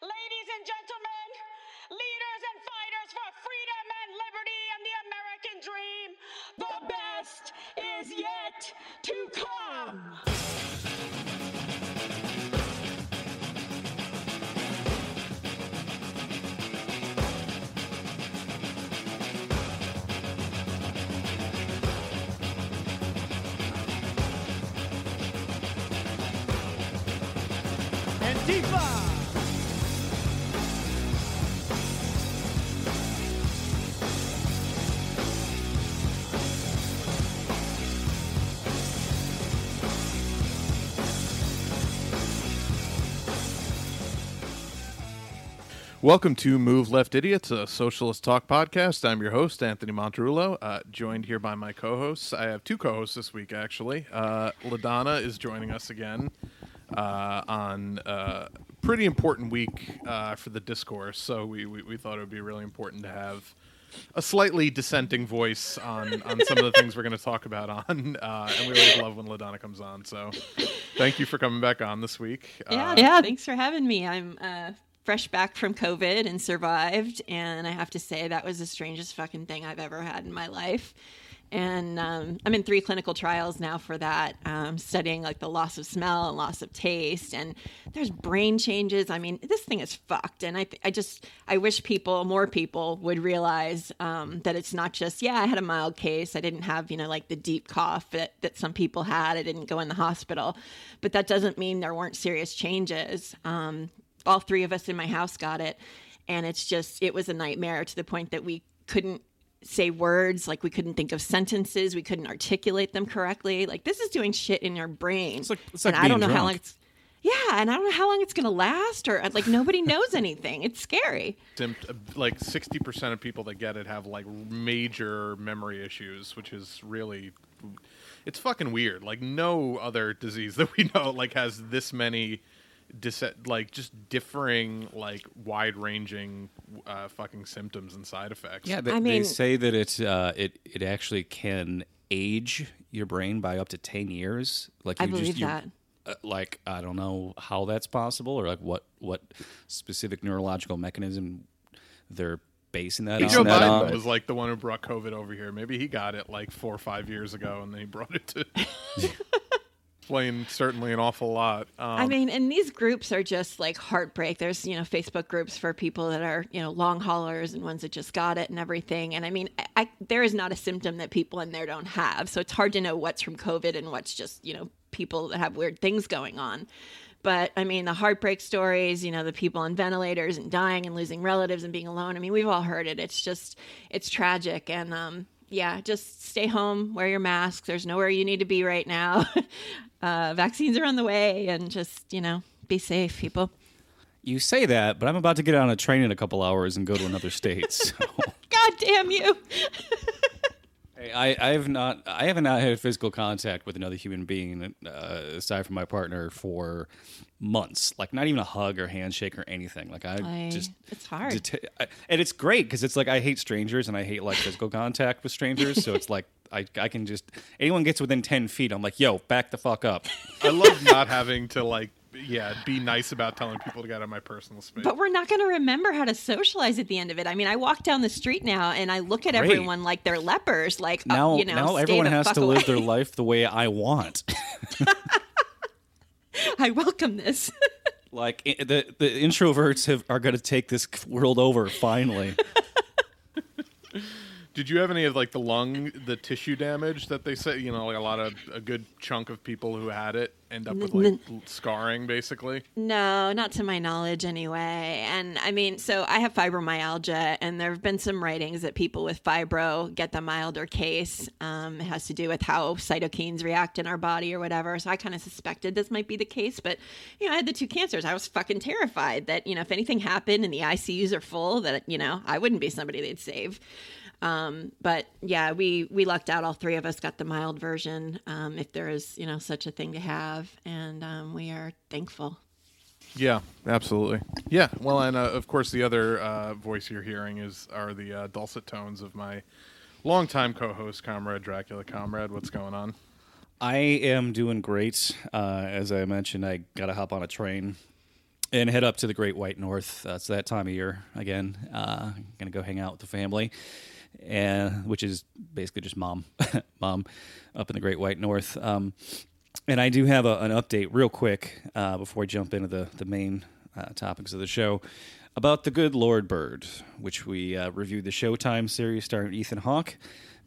Ladies and gentlemen, leaders and fighters for freedom and liberty and the American dream, the best is yet to come. Welcome to Move Left Idiots, a socialist talk podcast. I'm your host, Anthony Monterulo, uh, joined here by my co hosts. I have two co hosts this week, actually. Uh, LaDonna is joining us again uh, on a pretty important week uh, for the discourse, so we, we, we thought it would be really important to have a slightly dissenting voice on, on some of the things we're going to talk about on. Uh, and we always love when LaDonna comes on. So thank you for coming back on this week. Yeah, Uh, yeah. Thanks for having me. I'm uh, fresh back from COVID and survived, and I have to say that was the strangest fucking thing I've ever had in my life. And um, I'm in three clinical trials now for that, um, studying like the loss of smell and loss of taste, and there's brain changes. I mean, this thing is fucked, and I, th- I just, I wish people, more people, would realize um, that it's not just, yeah, I had a mild case, I didn't have, you know, like the deep cough that that some people had, I didn't go in the hospital, but that doesn't mean there weren't serious changes. All three of us in my house got it. And it's just it was a nightmare to the point that we couldn't say words like we couldn't think of sentences we couldn't articulate them correctly. Like this is doing shit in your brain. It's like- it's like and i don't know being how long it's yeah and i don't know how long it's gonna last or like nobody knows anything. It's scary. Sympt- uh, like 60% of people that get it have like major memory issues which is really it's fucking weird. Like no other disease that we know like has this many dis- like just differing like wide ranging uh, fucking symptoms and side effects Yeah, they, I mean- they say that it uh, it it actually can age your brain by up to ten years. Like I you believe just, you- that. uh, like I don't know how that's possible, or like what what specific neurological mechanism they're basing that Joe on. Joe Biden on. was like the one who brought COVID over here. Maybe he got it like four or five years ago, and then he brought it to. Explain certainly an awful lot. Um, I mean, and these groups are just like heartbreak. There's, you know, Facebook groups for people that are, you know, long haulers and ones that just got it and everything. And I mean, I, I, there is not a symptom that people in there don't have. So it's hard to know what's from COVID and what's just, you know, people that have weird things going on. But I mean, the heartbreak stories, you know, the people on ventilators and dying and losing relatives and being alone. I mean, we've all heard it. It's just, it's tragic. And, um, yeah, just stay home, wear your mask. There's nowhere you need to be right now. uh, vaccines are on the way, and just you know, be safe, people. You say that, but I'm about to get on a train in a couple hours and go to another state. So. God damn you! Hey, I, I have not I haven't had physical contact with another human being uh, aside from my partner for months. Like not even a hug or handshake or anything. Like I, I- just it's hard. deta- I- and it's great because it's like I hate strangers and I hate like physical contact with strangers. So it's like I I can just anyone gets within ten feet, I'm like, yo, back the fuck up. I love not having to like, yeah, be nice about telling people to get out of my personal space. But we're not going to remember how to socialize at the end of it. I mean, I walk down the street now and I look at Great. everyone like they're lepers. Like, uh, Now you know, now stay everyone the has fuck to live their life the way I want. I welcome this. like the the introverts have are going to take this world over finally. Did you have any of like the lung, the tissue damage that they say? You know, like a lot of a good chunk of people who had it end up with like scarring, basically. No, not to my knowledge anyway. And I mean, so I have fibromyalgia, and there have been some writings that people with fibro get the milder case. Um, it has to do with how cytokines react in our body or whatever. So I kind of suspected this might be the case. But, you know, I had the two cancers. I was fucking terrified that, you know, if anything happened and the ICUs are full, that, you know, I wouldn't be somebody they'd save. Um, but yeah, we we lucked out. All three of us got the mild version, um, if there is you know such a thing to have, and um, we are thankful. Yeah, absolutely. Yeah, well, and uh, of course, the other uh, voice you're hearing is are the uh, dulcet tones of my longtime co-host, comrade Dracula. Comrade, what's going on? I am doing great. Uh, as I mentioned, I got to hop on a train and head up to the Great White North. Uh, it's that time of year again. Uh, gonna go hang out with the family, and which is basically just mom, mom, up in the Great White North. Um, and I do have a, an update real quick uh, before I jump into the the main uh, topics of the show about the Good Lord Bird, which we uh, reviewed the Showtime series starring Ethan Hawke,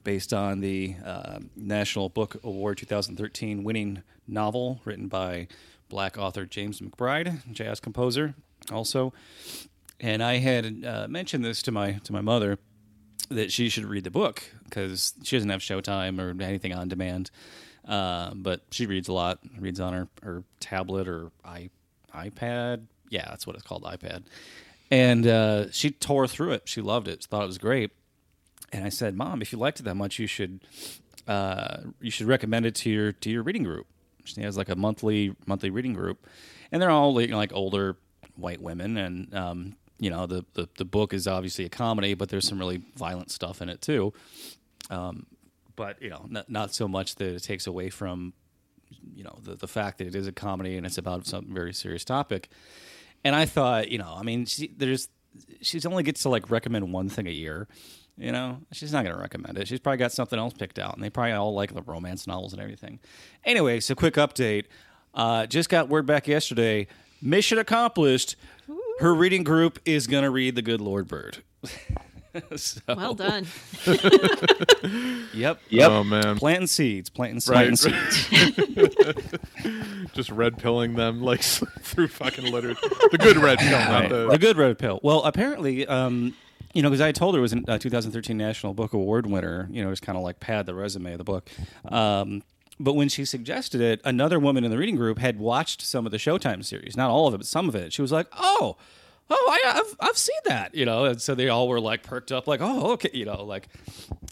based on the uh, National Book Award 2013 winning novel written by black author James McBride, jazz composer, also. And I had uh, mentioned this to my to my mother that she should read the book because she doesn't have Showtime or anything on demand. Uh, but she reads a lot, reads on her, her tablet or i iPad. Yeah, that's what it's called, iPad. And uh, she tore through it. She loved it. She thought it was great. And I said, "Mom, if you liked it that much, you should uh, you should recommend it to your to your reading group." She has like a monthly monthly reading group, and they're all know, like older white women, and um, you know the, the the book is obviously a comedy, but there's some really violent stuff in it too. Um, but you know, not, not so much that it takes away from you know the the fact that it is a comedy and it's about some very serious topic. And I thought, you know, I mean, she, there's she's only gets to like recommend one thing a year. You know, she's not going to recommend it. She's probably got something else picked out, and they probably all like the romance novels and everything. Anyway, so quick update. Uh, just got word back yesterday. Mission accomplished. Her reading group is going to read The Good Lord Bird. so, Well done. Yep. Yep. Oh man, Planting seeds. Planting, Right. planting seeds. just red pilling them like through fucking litter. The good red pill, not Right. the. the good red pill. Well, apparently, um, you know, because I told her it was a 2013 National Book Award winner. You know, it was kind of like pad the resume of the book. Um, but when she suggested it, another woman in the reading group had watched some of the Showtime series, not all of it, but some of it. She was like, "Oh, oh, I, have I've seen that," you know. And so they all were like perked up, like, "Oh, okay," you know, like.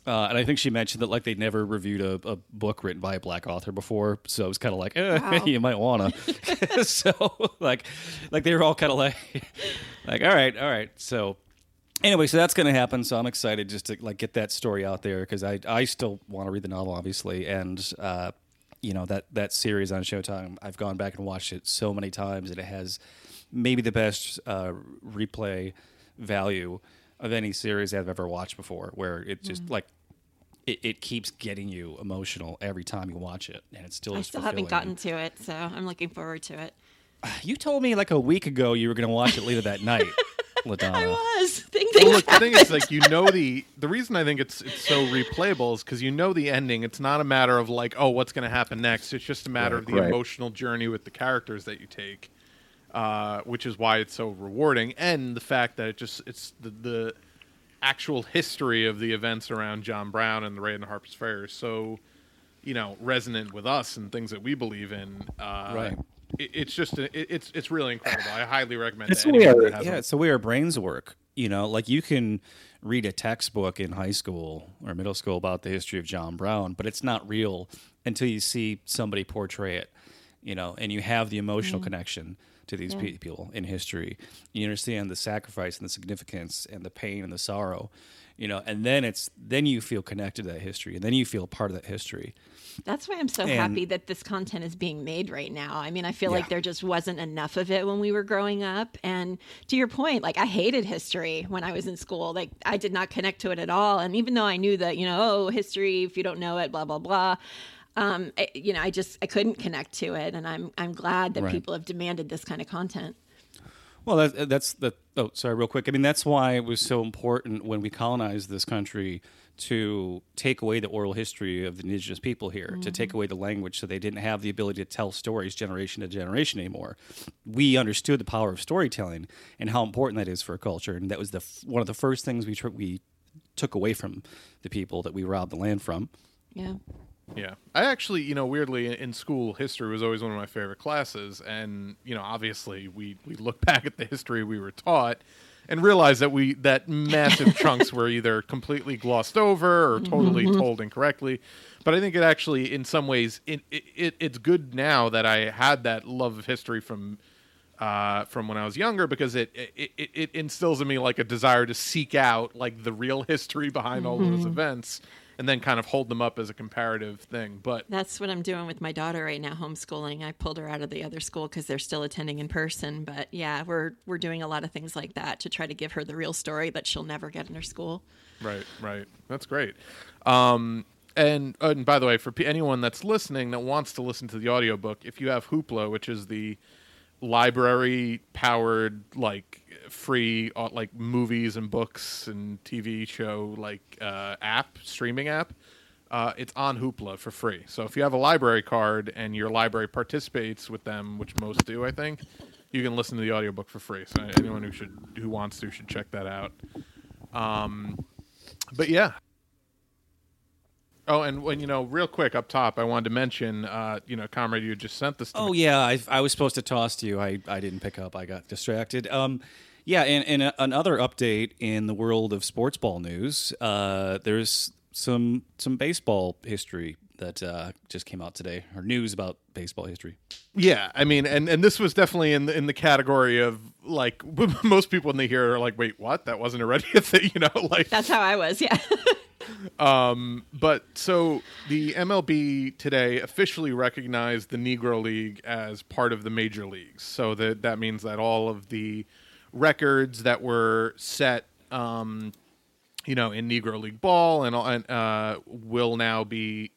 Uh, and I think she mentioned that like they'd never reviewed a, a book written by a black author before, so it was kind of like, eh, Wow. you might wanna. so like, like they were all kind of like, like, all right, all right. So anyway, so that's going to happen. So I'm excited just to like get that story out there because I I still want to read the novel, obviously, and uh, you know that that series on Showtime. I've gone back and watched it so many times, and it has maybe the best uh, replay value of any series I've ever watched before. Where it just like. It, it keeps getting you emotional every time you watch it, and it still I still haven't gotten to it, so I'm looking forward to it. You told me like a week ago you were going to watch it later that night, Ladonna. I was. Things Well, look, the thing is, like, you know the the reason I think it's it's so replayable is because you know the ending. It's not a matter of like, oh, what's going to happen next. It's just a matter of the Right. emotional journey with the characters that you take, uh, which is why it's so rewarding, and the fact that it just it's the the actual history of the events around John Brown and the raid on Harper's Ferry is so, you know, resonant with us and things that we believe in. Uh, Right. It, it's just a, it, it's it's really incredible. I highly recommend. It's to anyone weird. that hasn't- yeah, it's the way our brains work. You know, like you can read a textbook in high school or middle school about the history of John Brown, but it's not real until you see somebody portray it. You know, and you have the emotional mm-hmm. connection to these pe- people in history. You understand the sacrifice and the significance and the pain and the sorrow. You know, and then it's then you feel connected to that history, and then you feel part of that history. That's why I'm so And- happy that this content is being made right now. I mean, I feel like there just wasn't enough of it when we were growing up. And to your point, like I hated history when I was in school. Like I did not connect to it at all. And even though I knew that, you know, oh, history, if you don't know it, blah blah blah. Um, I, you know, I just I couldn't connect to it, and I'm I'm glad that Right. people have demanded this kind of content. Well, that, uh, that's the. Oh, sorry, real quick. I mean, that's why it was so important when we colonized this country to take away the oral history of the indigenous people here, to take mm-hmm. away the language, so they didn't have the ability to tell stories generation to generation anymore. We understood the power of storytelling and how important that is for a culture, and that was the one of the first things we tr- we took away from the people that we robbed the land from. Yeah. Yeah. I actually, you know, weirdly in- school, history was always one of my favorite classes. And, you know, obviously we, we look back at the history we were taught and realize that we, that massive chunks were either completely glossed over or totally told incorrectly. But I think it actually, in some ways, it, it, it, it's good now that I had that love of history from, uh, from when I was younger because it, it, it, it instills in me like a desire to seek out like the real history behind all those events and then kind of hold them up as a comparative thing. But That's what I'm doing with my daughter right now, homeschooling. I pulled her out of the other school because they're still attending in person. But yeah, we're we're doing a lot of things like that to try to give her the real story that she'll never get in her school. Right, right. That's great. Um, and and by the way, for p- anyone that's listening that wants to listen to the audiobook, if you have Hoopla, which is the library powered like free uh, like movies and books and TV show like uh, app streaming app. Uh, it's on Hoopla for free. So if you have a library card and your library participates with them, which most do, I think, you can listen to the audiobook for free. So anyone who should who wants to should check that out. Um, but yeah. Oh, and when you know, real quick up top, I wanted to mention, uh, you know, comrade, you just sent this. To Oh me. yeah, I, I was supposed to toss to you. I, I didn't pick up. I got distracted. Um, yeah, and, and a, another update in the world of sports ball news. Uh, there's some some baseball history that uh, just came out today, or news about baseball history. Yeah, I mean, and and this was definitely in the, in the category of like most people when they hear are like, wait, what? That wasn't already a thing, you know? Like That's how I was. Yeah. um, But so the MLB today officially recognized the Negro League as part of the major leagues. So that that means that all of the records that were set, um, you know, in Negro League ball and, and uh, will now be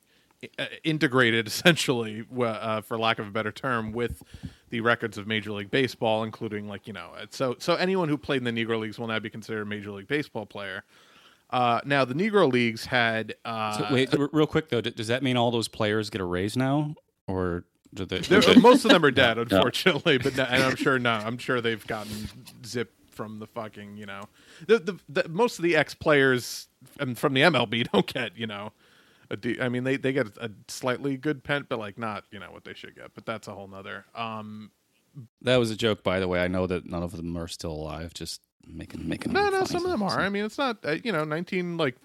uh, integrated essentially, uh, for lack of a better term, with the records of Major League Baseball, including like you know, so so anyone who played in the Negro Leagues will now be considered a Major League Baseball player. Uh, now the Negro Leagues had uh, So, wait, real quick though, does that mean all those players get a raise now, or they? There- most of them are dead, unfortunately. But no, and I'm sure no, I'm sure they've gotten zip from the fucking you know, the the, the most of the ex players from the MLB don't get you know, a de- I mean they they get a slightly good pent, but like not you know what they should get. But that's a whole nother. Um, that was a joke, by the way. I know that none of them are still alive. Just making making. no, no, some of them are. I mean, it's not uh, you know 19 like.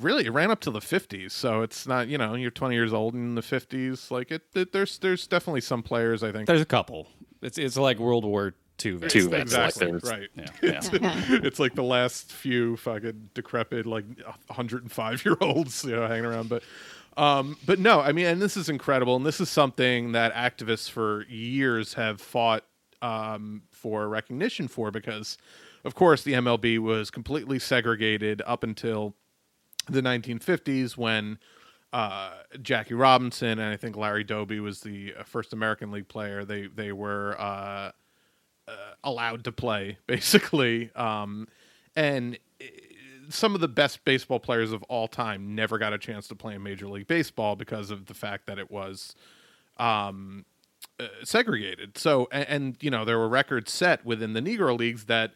Really, it ran up to the 50s, so it's not you know you're 20 years old in the 50s. Like it, it there's there's definitely some players I think There's a couple. It's it's like World War II. vets. Two vets, exactly like right. Yeah, yeah. it's like the last few fucking decrepit like 105 year olds you know hanging around but um but no i mean and this is incredible and this is something that activists for years have fought um for recognition for because of course the mlb was completely segregated up until the 1950s when uh, Jackie Robinson and I think Larry Doby was the uh, first American League player. They they were uh, uh, allowed to play basically, um, and uh, some of the best baseball players of all time never got a chance to play in Major League Baseball because of the fact that it was um, uh, segregated. So, and, and you know, there were records set within the Negro leagues that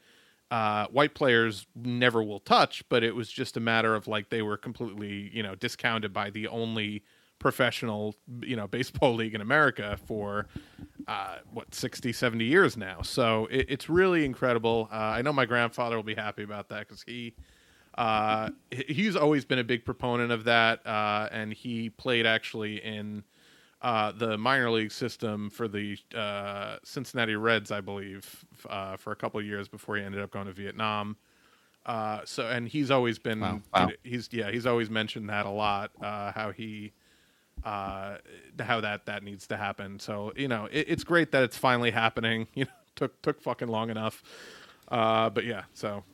uh, white players never will touch, but it was just a matter of like they were completely, you know, discounted by the only professional, you know, baseball league in America for uh, what 60, 70 years now. So it, it's really incredible. Uh, I know my grandfather will be happy about that because he. Uh, he's always been a big proponent of that, uh, and he played actually in uh, the minor league system for the uh, Cincinnati Reds, I believe, uh, for a couple of years before he ended up going to Vietnam. Uh, so, and he's always been, Wow. Wow. he's yeah, he's always mentioned that a lot. Uh, how he, uh, how that that needs to happen. So, you know, it, it's great that it's finally happening. You know, took took fucking long enough. Uh, but yeah, so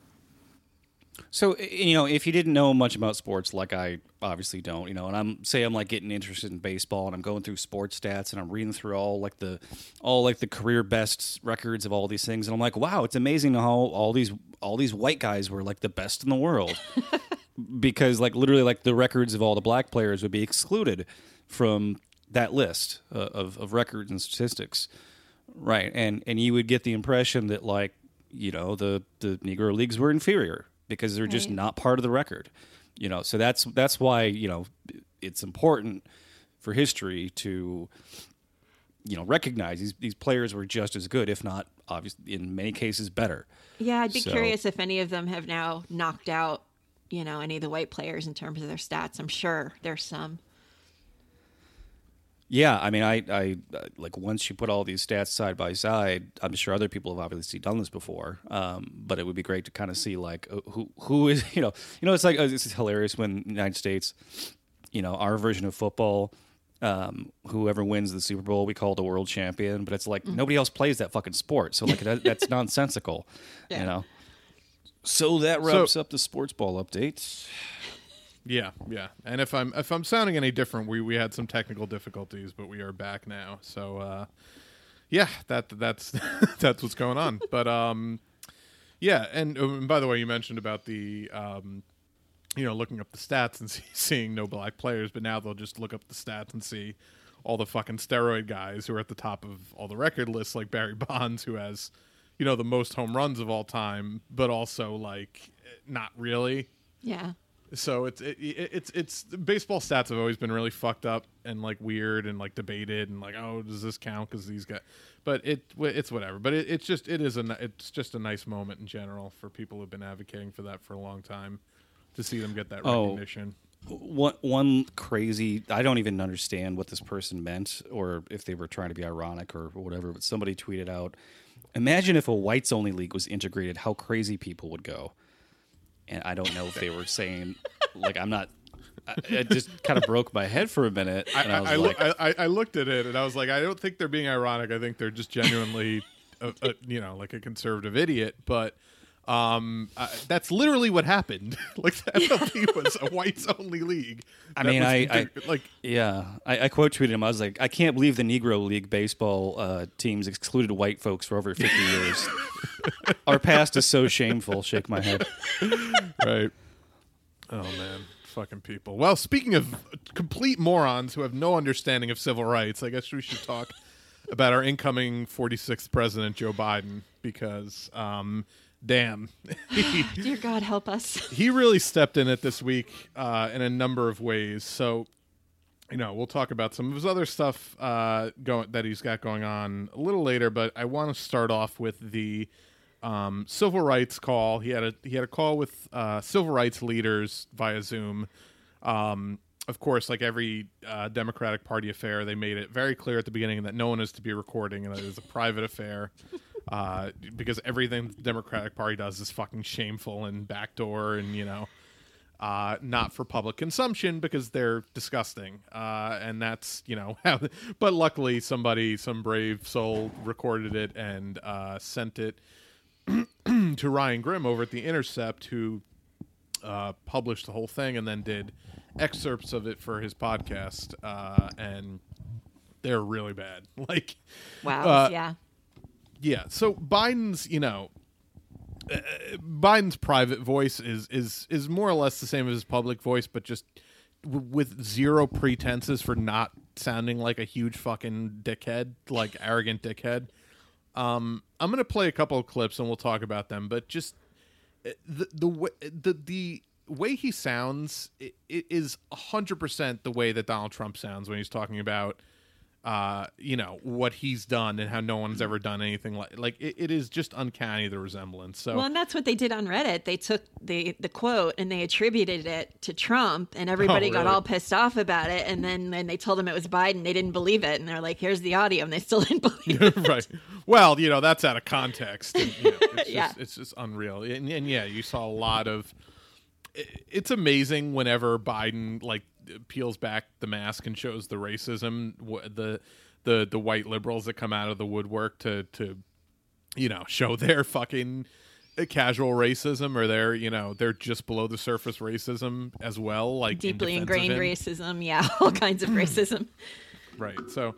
So you know, if you didn't know much about sports, like I obviously don't, you know, and I'm say I'm like getting interested in baseball, and I'm going through sports stats, and I'm reading through all like the all like the career best records of all these things, and I'm like, wow, it's amazing how all these all these white guys were like the best in the world, because like literally like the records of all the black players would be excluded from that list uh, of of records and statistics. Right, and and you would get the impression that like you know the the Negro leagues were inferior because they're just Right. not part of the record. You know, so that's that's why you know it's important for history to you know recognize these these players were just as good, if not obviously in many cases better. Yeah, I'd be So- curious if any of them have now knocked out, you know, any of the white players in terms of their stats. I'm sure there's some. Yeah, I mean, I, I uh, like once you put all these stats side by side, I'm sure other people have obviously done this before. Um, but it would be great to kind of see like uh, who who is you know you know it's like uh, this is hilarious when United States, you know, our version of football. Um, whoever wins the Super Bowl, we call the world champion, but it's like nobody else plays that fucking sport, so like that, that's nonsensical, Yeah. you know. So that wraps up the sports ball update. Yeah, yeah. And if I'm if I'm sounding any different, we we had some technical difficulties, but we are back now. So uh yeah, that that's that's what's going on. But um yeah, and, um, by the way, you mentioned about the um you know, looking up the stats and see, seeing no black players, but now they'll just look up the stats and see all the fucking steroid guys who are at the top of all the record lists, like Barry Bonds, who has, you know, the most home runs of all time, but also like not really. Yeah. So it's it, it, it's it's baseball stats have always been really fucked up and like weird and like debated and like oh does this count because these guys, but it it's whatever. But it, it's just it is a it's just a nice moment in general for people who've been advocating for that for a long time to see them get that Oh. recognition. one one crazy i don't even understand what this person meant or if they were trying to be ironic or whatever but somebody tweeted out imagine if a whites only league was integrated how crazy people would go and i don't know if they were saying like i'm not I- it just kind of broke my head for a minute and i, was I, like I, I looked at it and I was like, I don't think they're being ironic. I think they're just genuinely, a, a, you know, like a conservative idiot. But um, I, that's literally what happened. like the MLB was a whites only league. I mean, was I- like yeah I, I quote tweeted him i was like i can't believe the negro league baseball uh, teams excluded white folks for over 50 years our past is so shameful shake my head right. Oh man, fucking people. Well, speaking of complete morons who have no understanding of civil rights, I guess we should talk about our incoming 46th president, Joe Biden, because, um, damn, Dear God, help us. he really stepped in it this week uh, in a number of ways. So, you know, we'll talk about some of his other stuff uh, going that he's got going on a little later. But I want to start off with the um, civil rights call. He had a he had a call with uh, civil rights leaders via Zoom. Um, of course, like every uh, Democratic Party affair, they made it very clear at the beginning that no one is to be recording and that it is a private affair. Uh, because everything the Democratic Party does is fucking shameful and backdoor and you know uh, not for public consumption because they're disgusting. Uh, and that's, you know, how, but luckily somebody, some brave soul recorded it and uh, sent it to Ryan Grim over at The Intercept, who uh, published the whole thing and then did excerpts of it for his podcast. Uh, and they're really bad. Like, Wow. Uh, yeah. Yeah. So Biden's, you know, uh, Biden's private voice is is is more or less the same as his public voice, but just w- with zero pretenses for not sounding like a huge fucking dickhead, like arrogant dickhead. Um, I'm gonna play a couple of clips and we'll talk about them, but just uh, the the way the the way he sounds it, it is hundred percent the way that Donald Trump sounds when he's talking about uh you know what he's done and how no one's ever done anything like like it, it is just uncanny the resemblance so Well, and that's what they did on Reddit. They took the the quote and they attributed it to Trump, and everybody got really? all pissed off about it. And then when they told them it was Biden, they didn't believe it, and they're like, "Here's the audio," and they still didn't believe it. right well you know that's out of context and, you know, it's, Yeah. just, it's just unreal and, and yeah you saw a lot of it's amazing whenever biden like peels back the mask and shows the racism the the the white liberals that come out of the woodwork to to you know show their fucking casual racism or their you know they're just below the surface racism as well like Deeply of ingrained racism, yeah, all kinds of racism. Right. So,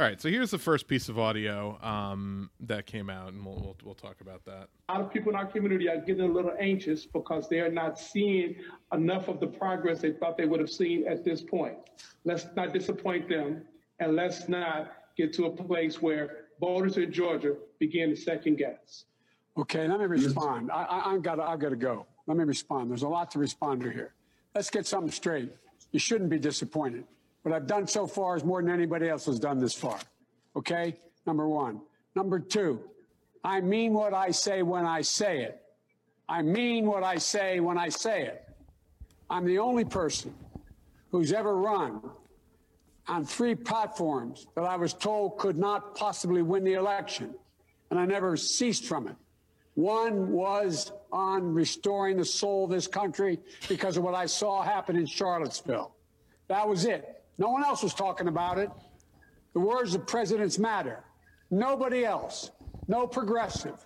all right. So here's the first piece of audio um, that came out, and we'll, we'll we'll talk about that. a lot of people in our community are getting a little anxious because they are not seeing enough of the progress they thought they would have seen at this point. Let's not disappoint them, and let's not get to a place where voters in Georgia begin to second guess. Okay, let me respond. I, I, I've got to, I've got to go. Let me respond. There's a lot to respond to here. Let's get something straight. You shouldn't be disappointed. What I've done so far is more than anybody else has done this far. Okay, number one. Number two, I mean what I say when I say it. I mean what I say when I say it. I'm the only person who's ever run on three platforms that I was told could not possibly win the election, and I never ceased from it. One was on restoring the soul of this country because of what I saw happen in Charlottesville. That was it. No one else was talking about it. The words of presidents matter. Nobody else, no progressive,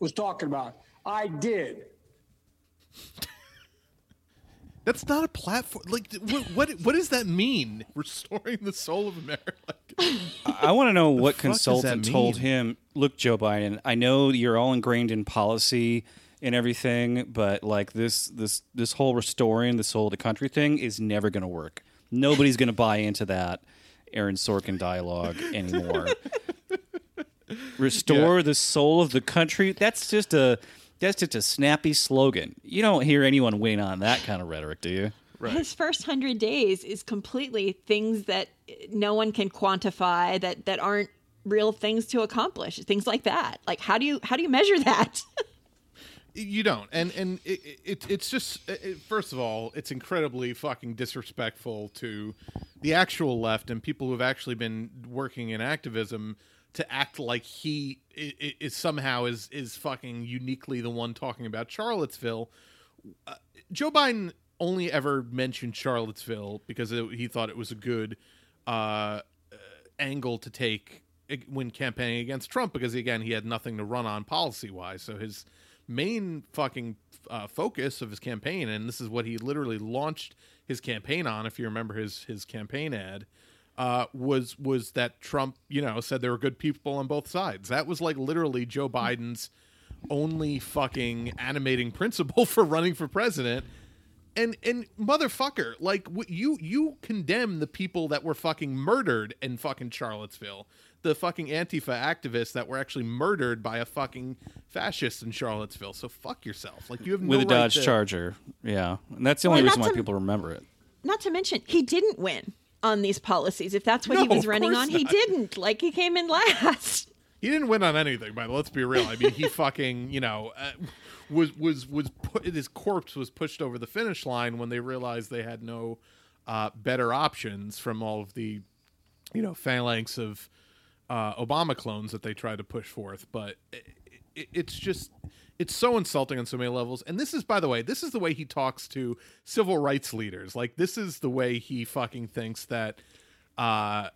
was talking about. it. I did. That's not a platform. Like, what, what what does that mean? Restoring the soul of America. Like, I want to know what consultant told him, "Look, Joe Biden, I know you're all ingrained in policy and everything, but like this this this whole restoring the soul of the country thing is never going to work. Nobody's going to buy into that Aaron Sorkin dialogue anymore. Restore the soul of the country. That's just a that's just a snappy slogan. You don't hear anyone win on that kind of rhetoric, do you? His first hundred days is completely things that no one can quantify that that aren't real things to accomplish. Things like that. Like how do you how do you measure that? You don't, and and it, it it's just it, first of all, it's incredibly fucking disrespectful to the actual left and people who have actually been working in activism to act like he is somehow is is fucking uniquely the one talking about Charlottesville. Uh, Joe Biden only ever mentioned Charlottesville because it, he thought it was a good uh, uh, angle to take when campaigning against Trump because again he had nothing to run on policy wise. So his main fucking uh, focus of his campaign, and this is what he literally launched his campaign on. If you remember his his campaign ad, uh, was was that Trump, you know, said there were good people on both sides. That was like literally Joe Biden's only fucking animating principle for running for president and and motherfucker like you you condemn the people that were fucking murdered in fucking charlottesville the fucking antifa activists that were actually murdered by a fucking fascist in charlottesville so fuck yourself like you have no With a right Dodge to- Charger. Yeah. And that's the only Well, reason why to- people remember it. Not to mention he didn't win on these policies. If that's what he was running course on, he didn't. Like he came in last. he didn't win on anything but let's be real i mean he fucking you know uh, was was was put his corpse was pushed over the finish line when they realized they had no uh, better options from all of the you know phalanx of uh, Obama clones that they tried to push forth, but it, it, it's just it's so insulting on so many levels. And this is, by the way, this is the way he talks to civil rights leaders. Like this is the way he fucking thinks that, uh,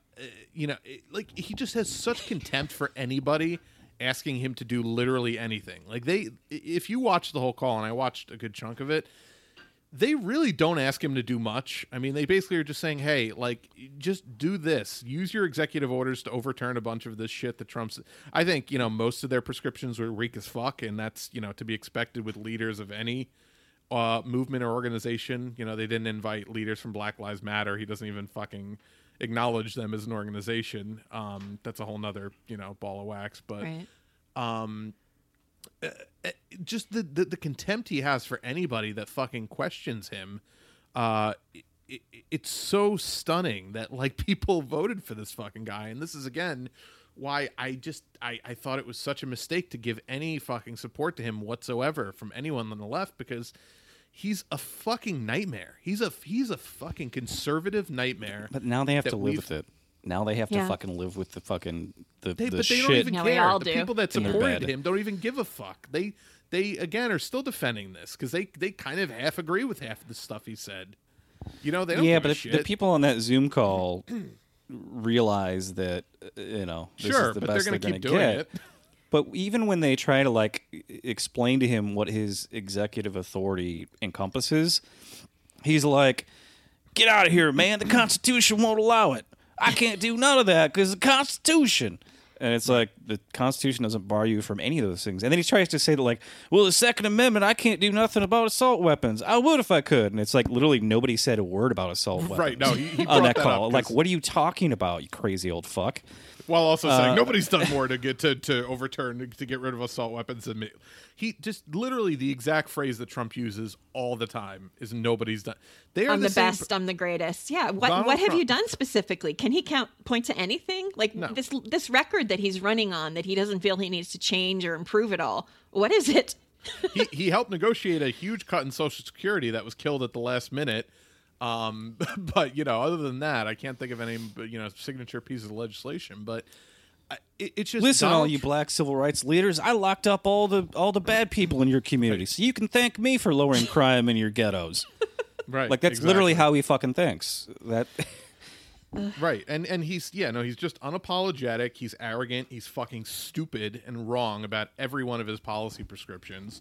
you know, it- like he just has such contempt for anybody asking him to do literally anything. Like they, if you watch the whole call, and I watched a good chunk of it, they really don't ask him to do much. I mean, they basically are just saying, "Hey, like, just do this. Use your executive orders to overturn a bunch of this shit that Trump's." I think you know most of their prescriptions were weak as fuck, and that's you know to be expected with leaders of any uh, movement or organization. You know, they didn't invite leaders from Black Lives Matter. He doesn't even fucking acknowledge them as an organization. Um, that's a whole nother you know ball of wax. But Right. Just the, the the contempt he has for anybody that fucking questions him uh it, it's so stunning that like people voted for this fucking guy and this is again why i just I, I thought it was such a mistake to give any fucking support to him whatsoever from anyone on the left because he's a fucking nightmare he's a he's a fucking conservative nightmare But now they have to live with it. Now they have Yeah. to fucking live with the fucking the, They, the but they shit. don't even Yeah, we care. all the do. people that in their supported bed. him don't even give a fuck. They they again are still defending this because they they kind of half agree with half of the stuff he said. You know, they don't yeah, give but a if shit. the people on that Zoom call realize that uh, you know this sure, is the but they're best going they're to going keep to doing get. it. But even when they try to like e- explain to him what his executive authority encompasses, he's like, "Get out of here, man! The Constitution won't allow it. I can't do none of that because the Constitution." And it's like the Constitution doesn't bar you from any of those things. And then he tries to say that, like, well, the Second Amendment, I can't do nothing about assault weapons. I would if I could. And it's like literally nobody said a word about assault weapons. Right, no, he- he on that that call. up like, what are you talking about, you crazy old fuck? While also saying Uh, nobody's done more to get to, to overturn to get rid of assault weapons than me. He just literally the exact phrase that Trump uses all the time is nobody's done. They are I'm the, same- best. I'm the greatest. Yeah. What Donald What have you done specifically? Can he count point to anything like No. this this record that he's running on that he doesn't feel he needs to change or improve at all? What is it? he, he helped negotiate a huge cut in Social Security that was killed at the last minute. Um, but you know, other than that, I can't think of any you know signature pieces of legislation. But it, it's just Listen, all you black civil rights leaders, I locked up all the all the bad people in your community, so you can thank me for lowering crime in your ghettos. right? Like that's exactly. literally how he fucking thinks. That Right. And and he's yeah, no, he's just unapologetic, he's arrogant, he's fucking stupid and wrong about every one of his policy prescriptions.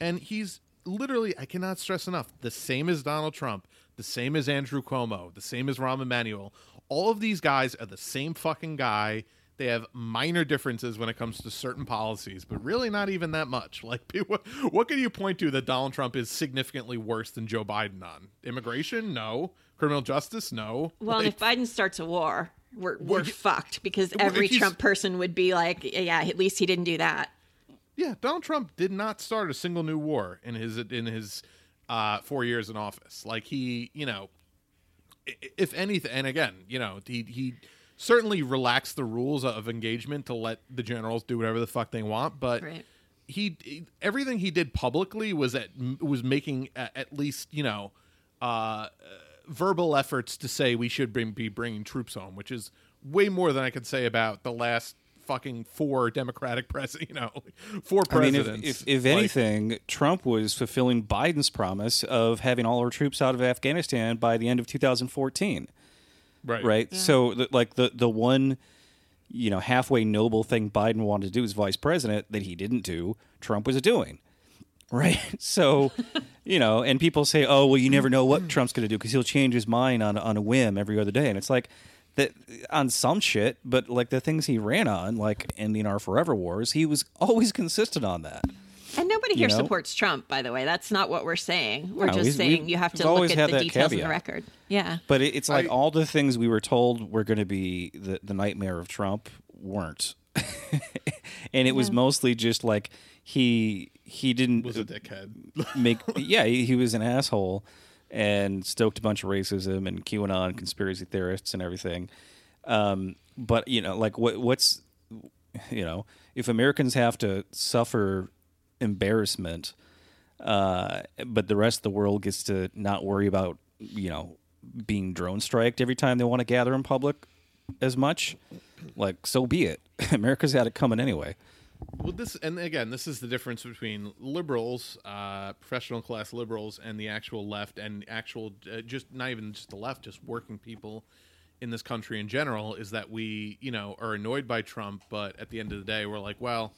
And he's literally I cannot stress enough, the same as Donald Trump, the same as Andrew Cuomo, the same as Rahm Emanuel. All of these guys are the same fucking guy. They have minor differences when it comes to certain policies, but really not even that much. Like, what, what can you point to that Donald Trump is significantly worse than Joe Biden on? Immigration? No. Criminal justice? No. Well, Like- if Biden starts a war, we're we're he- fucked because every Trump person would be like, yeah, at least he didn't do that. Yeah, Donald Trump did not start a single new war in his in his uh, four years in office. Like he, you know, if anything, and again, you know, he he certainly relaxed the rules of engagement to let the generals do whatever the fuck they want, but. Right. He, he- everything he did publicly was at was making at, at least you know uh, verbal efforts to say we should bring, be bringing troops home, which is way more than I could say about the last fucking four Democratic president, you know, four I mean, presidents. if, if, if Like, anything, Trump was fulfilling Biden's promise of having all our troops out of Afghanistan by the end of 2014. right, right? So, the, like the the one, you know, halfway noble thing Biden wanted to do as vice president that he didn't do, Trump was doing, right? So, you know, and people say, oh, well, you never know what Trump's going to do because he'll change his mind on on a whim every other day, and it's like that on some shit, but like the things he ran on, like ending our forever wars, he was always consistent on that. And nobody You here know? supports Trump, by the way. That's not what we're saying. We're No, just saying you have to look always at the that details in the record. Yeah. But it, it's like I- all the things we were told were going to be the, the nightmare of Trump weren't, and it was mostly just like he he didn't was a dickhead. make yeah he, he was an asshole and stoked a bunch of racism and QAnon conspiracy theorists and everything. Um, but you know, like what what's you know, if Americans have to suffer embarrassment, uh, but the rest of the world gets to not worry about you know being drone striked every time they want to gather in public as much, like so be it. America's had it coming anyway. Well, this and again, this is the difference between liberals, uh, professional class liberals, and the actual left, and actual uh, just not even just the left, just working people in this country in general. Is that we, you know, are annoyed by Trump, but at the end of the day, we're like, well,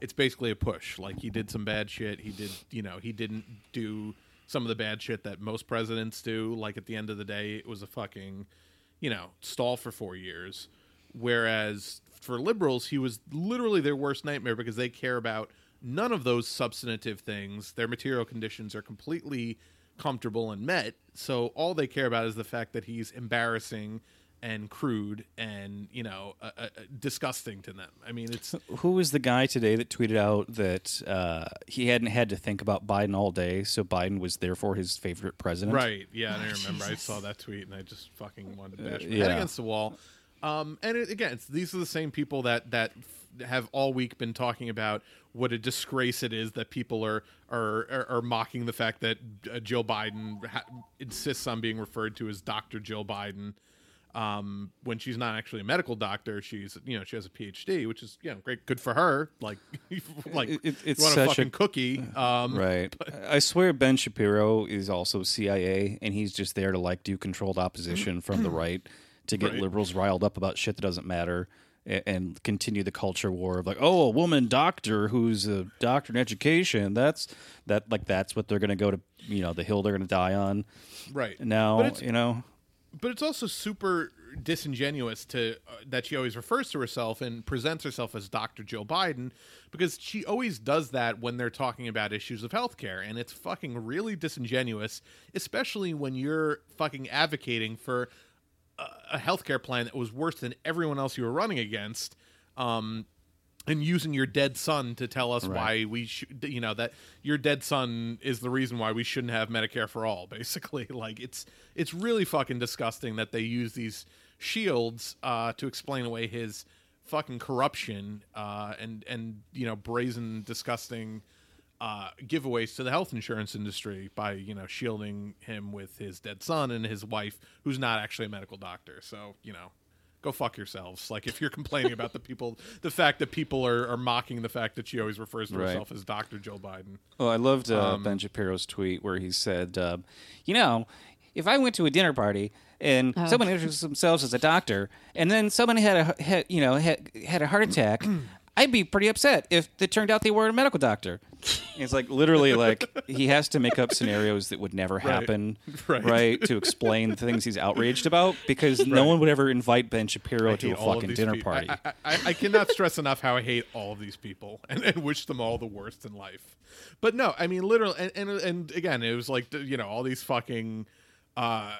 it's basically a push. Like he did some bad shit. He did, you know, he didn't do some of the bad shit that most presidents do. Like at the end of the day, it was a fucking, you know, stall for four years. Whereas for liberals, he was literally their worst nightmare because they care about none of those substantive things. Their material conditions are completely comfortable and met. So all they care about is the fact that he's embarrassing and crude and you know uh, uh, disgusting to them. I mean, it's Who was the guy today that tweeted out that uh, he hadn't had to think about Biden all day, so Biden was therefore his favorite president? Right. Yeah, and I remember I saw that tweet and I just fucking wanted to bash my head against the wall. Um, and it, again, it's, these are the same people that that f- have all week been talking about what a disgrace it is that people are are are, are mocking the fact that uh, Jill Biden ha- insists on being referred to as Dr. Jill Biden. Um, when she's not actually a medical doctor, she's you know she has a PhD, which is you know great, good for her. Like, like It- it- it's want a such a- fucking cookie. Um, Right. I swear Ben Shapiro is also CIA, and he's just there to like do controlled opposition from the right to get Right. liberals riled up about shit that doesn't matter. And continue the culture war of like, oh, a woman doctor who's a doctor in education. That's that like that's what they're gonna go to, you know, the hill they're gonna die on. right Now, you know, but it's also super disingenuous to uh, that she always refers to herself and presents herself as Dr. Joe Biden because she always does that when they're talking about issues of healthcare and it's fucking really disingenuous especially when you're fucking advocating for a, healthcare plan that was worse than everyone else you were running against um and using your dead son to tell us why we should you know that your dead son is the reason why we shouldn't have medicare for all basically. Like it's it's really fucking disgusting that they use these shields uh to explain away his fucking corruption uh and and you know brazen disgusting uh, giveaways to the health insurance industry by you know shielding him with his dead son and his wife, who's not actually a medical doctor. So you know, go fuck yourselves. Like if you're complaining about the people, the fact that people are, are mocking the fact that she always refers to Right. herself as Doctor Joe Biden. Oh, I loved uh, Um, Ben Shapiro's tweet where he said, uh, "You know, if I went to a dinner party and someone introduced themselves as a doctor, and then someone had a had, you know had, had a heart attack, I'd be pretty upset if it turned out they were a medical doctor." it's like literally like he has to make up scenarios that would never happen, Right. to explain the things he's outraged about because no one would ever invite Ben Shapiro to a hate all of fucking dinner party. I, I, I, I cannot stress enough how I hate all of these people and, and wish them all the worst in life. But no, I mean literally, and and, and again, it was like you know all these fucking. uh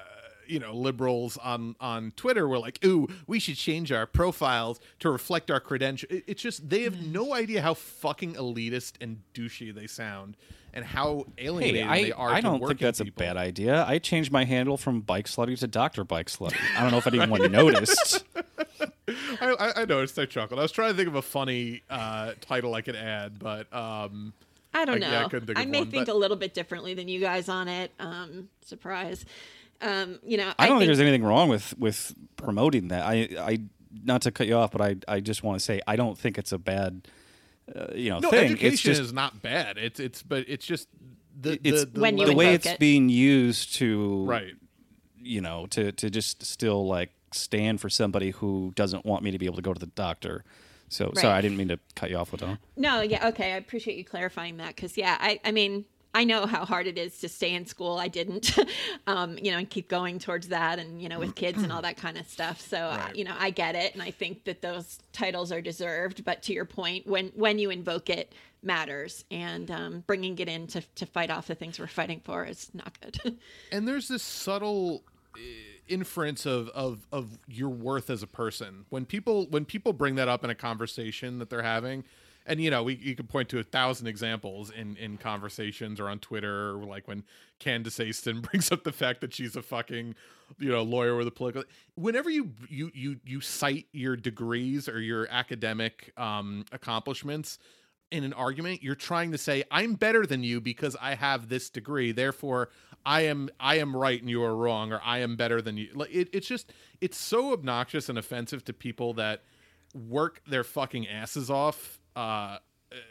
you know liberals on on twitter were like ooh we should change our profiles to reflect our credential It- it's just they have no idea how fucking elitist and douchey they sound and how Hey, I, they are I to don't think that's people. a bad idea. I changed my handle from Bike Slutty to Doctor Bike Slutty. I don't know if anyone noticed. I, I, I noticed I chuckled i was trying to think of a funny uh title i could add but um I don't I- know. yeah, I I, think of may one, think but- a little bit differently than you guys on it. Um, surprise. Um, you know, I don't think, there's anything wrong with with promoting that. I I not to cut you off, but I I just want to say I don't think it's a bad uh, you know no thing. education it's just is not bad it's it's but it's just the it's the, the, When you the way it's it. being used to right you know to to just still like stand for somebody who doesn't want me to be able to go to the doctor. So sorry, I didn't mean to cut you off with that. No, yeah, okay. I appreciate you clarifying that because, yeah, I, I mean, I know how hard it is to stay in school. I didn't, um, you know, and keep going towards that, and you know, with kids and all that kind of stuff. So, uh, you know, I get it, and I think that those titles are deserved. But to your point, when when you invoke it matters, and um, bringing it in to to fight off the things we're fighting for is not good. and there's this subtle uh, inference of, of of your worth as a person when people when people bring that up in a conversation that they're having and you know we you can point to a thousand examples in in conversations or on twitter or like when candace Aston brings up the fact that she's a fucking you know lawyer with a political whenever you you you you cite your degrees or your academic um accomplishments in an argument you're trying to say i'm better than you because i have this degree. Therefore i am i am right and you are wrong or i am better than you. Like it, it's just it's so obnoxious and offensive to people that work their fucking asses off uh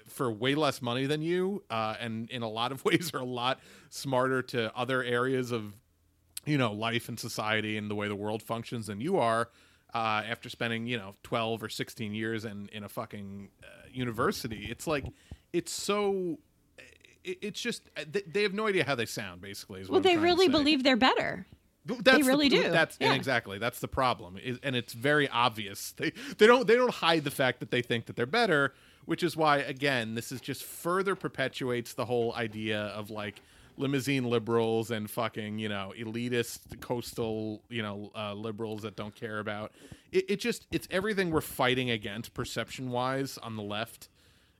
for way less money than you uh and in a lot of ways are a lot smarter to other areas of you know life and society and the way the world functions than you are uh, after spending you know 12 or 16 years in in a fucking uh, university it's like it's so it, it's just uh, they, they have no idea how they sound basically well, they really believe they're better. That's the- really do. That's Yeah. exactly that's the problem, and it's very obvious. They they don't they don't hide the fact that they think that they're better, which is why again this is just further perpetuates the whole idea of like limousine liberals and fucking you know elitist coastal you know uh, liberals that don't care about it. It just it's everything we're fighting against perception wise on the left,